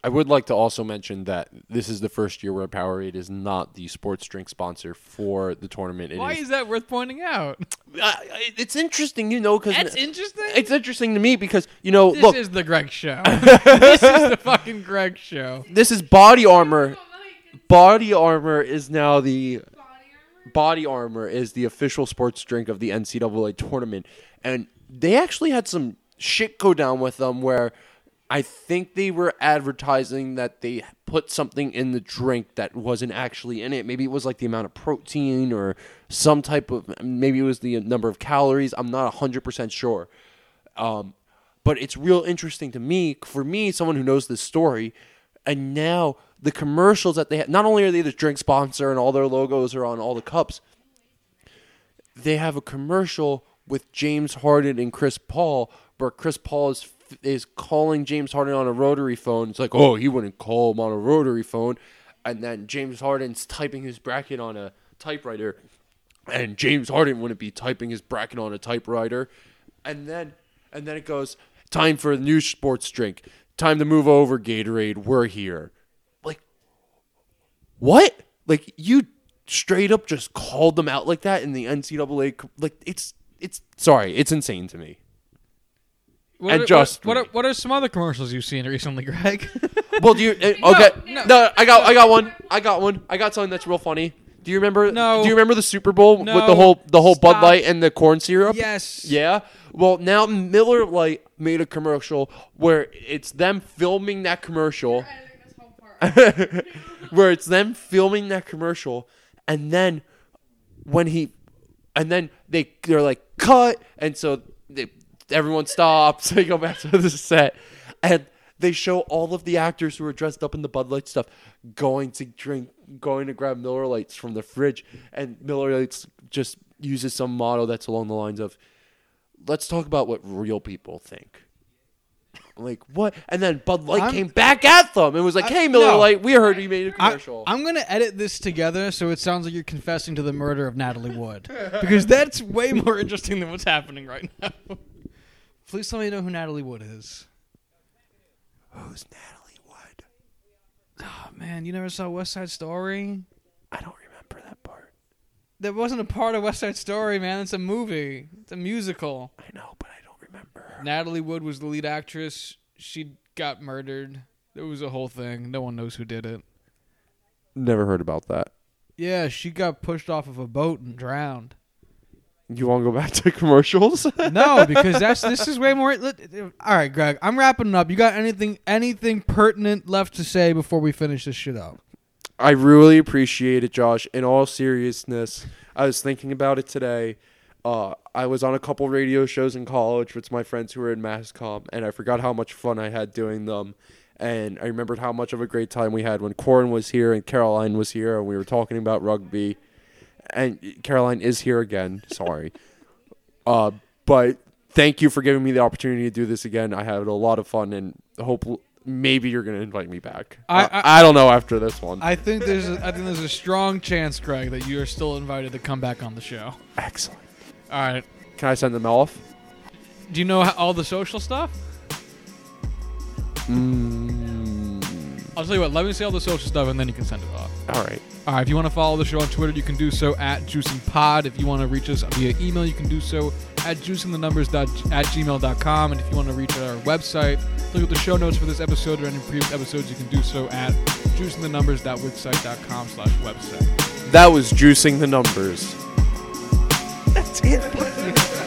Speaker 1: I would like to also mention that this is the first year where Powerade is not the sports drink sponsor for the tournament. It
Speaker 2: Why
Speaker 1: is-
Speaker 2: is that worth pointing out?
Speaker 1: Uh, it's interesting, you know, because
Speaker 2: That's interesting.
Speaker 1: it's interesting to me because you know,
Speaker 2: this
Speaker 1: look,
Speaker 2: is the Greg show. [laughs] this is the fucking Greg show.
Speaker 1: this is body armor. Body armor is now the
Speaker 3: body armor.
Speaker 1: Body Armor is the official sports drink of the NCAA tournament, and they actually had some shit go down with them where I think they were advertising that they put something in the drink that wasn't actually in it. Maybe it was like the amount of protein or some type of maybe it was the number of calories. I'm not 100% sure. Um, but it's real interesting to me, for me, someone who knows this story, and now the commercials that they have, not only are they the drink sponsor and all their logos are on all the cups, they have a commercial with James Harden and Chris Paul where Chris Paul is is calling James Harden on a rotary phone. It's like, oh, he wouldn't call him on a rotary phone, and then James Harden's typing his bracket on a typewriter, and James Harden wouldn't be typing his bracket on a typewriter, and then and then it goes time for a new sports drink. Time to move over, Gatorade. We're here. Like what? Like you straight up just called them out like that in the NCAA? Like it's it's sorry, it's insane to me.
Speaker 2: What
Speaker 1: And
Speaker 2: are,
Speaker 1: just
Speaker 2: what, what, are, what are some other commercials you've seen recently, [laughs] Greg?
Speaker 1: Well, do you? uh, okay,
Speaker 2: no.
Speaker 1: no, I got I got one. I got one. I got something that's real funny. Do you remember?
Speaker 2: No.
Speaker 1: Do you remember the Super Bowl with the whole the whole Bud Light and the corn syrup?
Speaker 2: yes.
Speaker 1: Yeah. Well, now Miller Lite made a commercial where it's them filming that commercial.
Speaker 3: Editing this whole part. [laughs] [laughs]
Speaker 1: where it's them filming that commercial and then when he and then they they're like cut and so they, everyone stops. [laughs] They go back to the set. And they show all of the actors who are dressed up in the Bud Light stuff going to drink going to grab Miller Lites from the fridge. And Miller Lites just uses some motto that's along the lines of let's talk about what real people think. Like what? And then Bud Light
Speaker 5: I'm-
Speaker 1: came back at them and was like
Speaker 5: I-
Speaker 1: hey Miller
Speaker 5: no.
Speaker 1: Light we heard you made a commercial.
Speaker 5: I'm gonna edit this together so it sounds like you're confessing to the murder of Natalie Wood because that's way more interesting than what's happening right now. [laughs] Please let me know who Natalie Wood is.
Speaker 1: Who's Natalie Wood?
Speaker 5: Oh man, you never saw West Side Story?
Speaker 1: I don't remember that part.
Speaker 5: That wasn't a part of West Side Story, man. It's a movie. It's a musical.
Speaker 1: I know, but I don't remember.
Speaker 2: Natalie Wood was the lead actress. She got murdered. It was a whole thing. No one knows who did it.
Speaker 1: Never heard about that.
Speaker 5: Yeah, she got pushed off of a boat and drowned.
Speaker 1: You want to go back to [laughs] commercials?
Speaker 5: No, because that's this is way more. let- All right, Greg, I'm wrapping up. You got anything anything pertinent left to say before we finish this shit up?
Speaker 1: I really appreciate it, Josh. In all seriousness, I was thinking about it today. Uh, I was on a couple radio shows in college with my friends who were in mass comm, and I forgot how much fun I had doing them. And I remembered how much of a great time we had when Corin was here and Caroline was here, and we were talking about rugby. And Caroline is here again. Sorry. uh, but thank you for giving me the opportunity to do this again. I had a lot of fun, and hope maybe you're going to invite me back.
Speaker 2: I-
Speaker 1: I,
Speaker 2: I-
Speaker 1: I don't know after this one.
Speaker 2: I think there's a, I think there's a strong chance, Greg, that you are still invited to come back on the show.
Speaker 1: Excellent.
Speaker 2: All right.
Speaker 1: Can I send them off?
Speaker 2: Do you know all the social stuff?
Speaker 1: Mm,
Speaker 2: I'll tell you what. Let me say all the social stuff, and then you can send it off.
Speaker 1: all right.
Speaker 2: All right. If you want to follow the show on Twitter, you can do so at juicingpod. If you want to reach us via email, you can do so at juicingthenumbers at gmail.com. And if you want to reach our website, look at the show notes for this episode or any previous episodes, you can do so at juicingthenumbers.wixsite.com slash website.
Speaker 1: That was juicing the numbers.
Speaker 5: That's it. [laughs]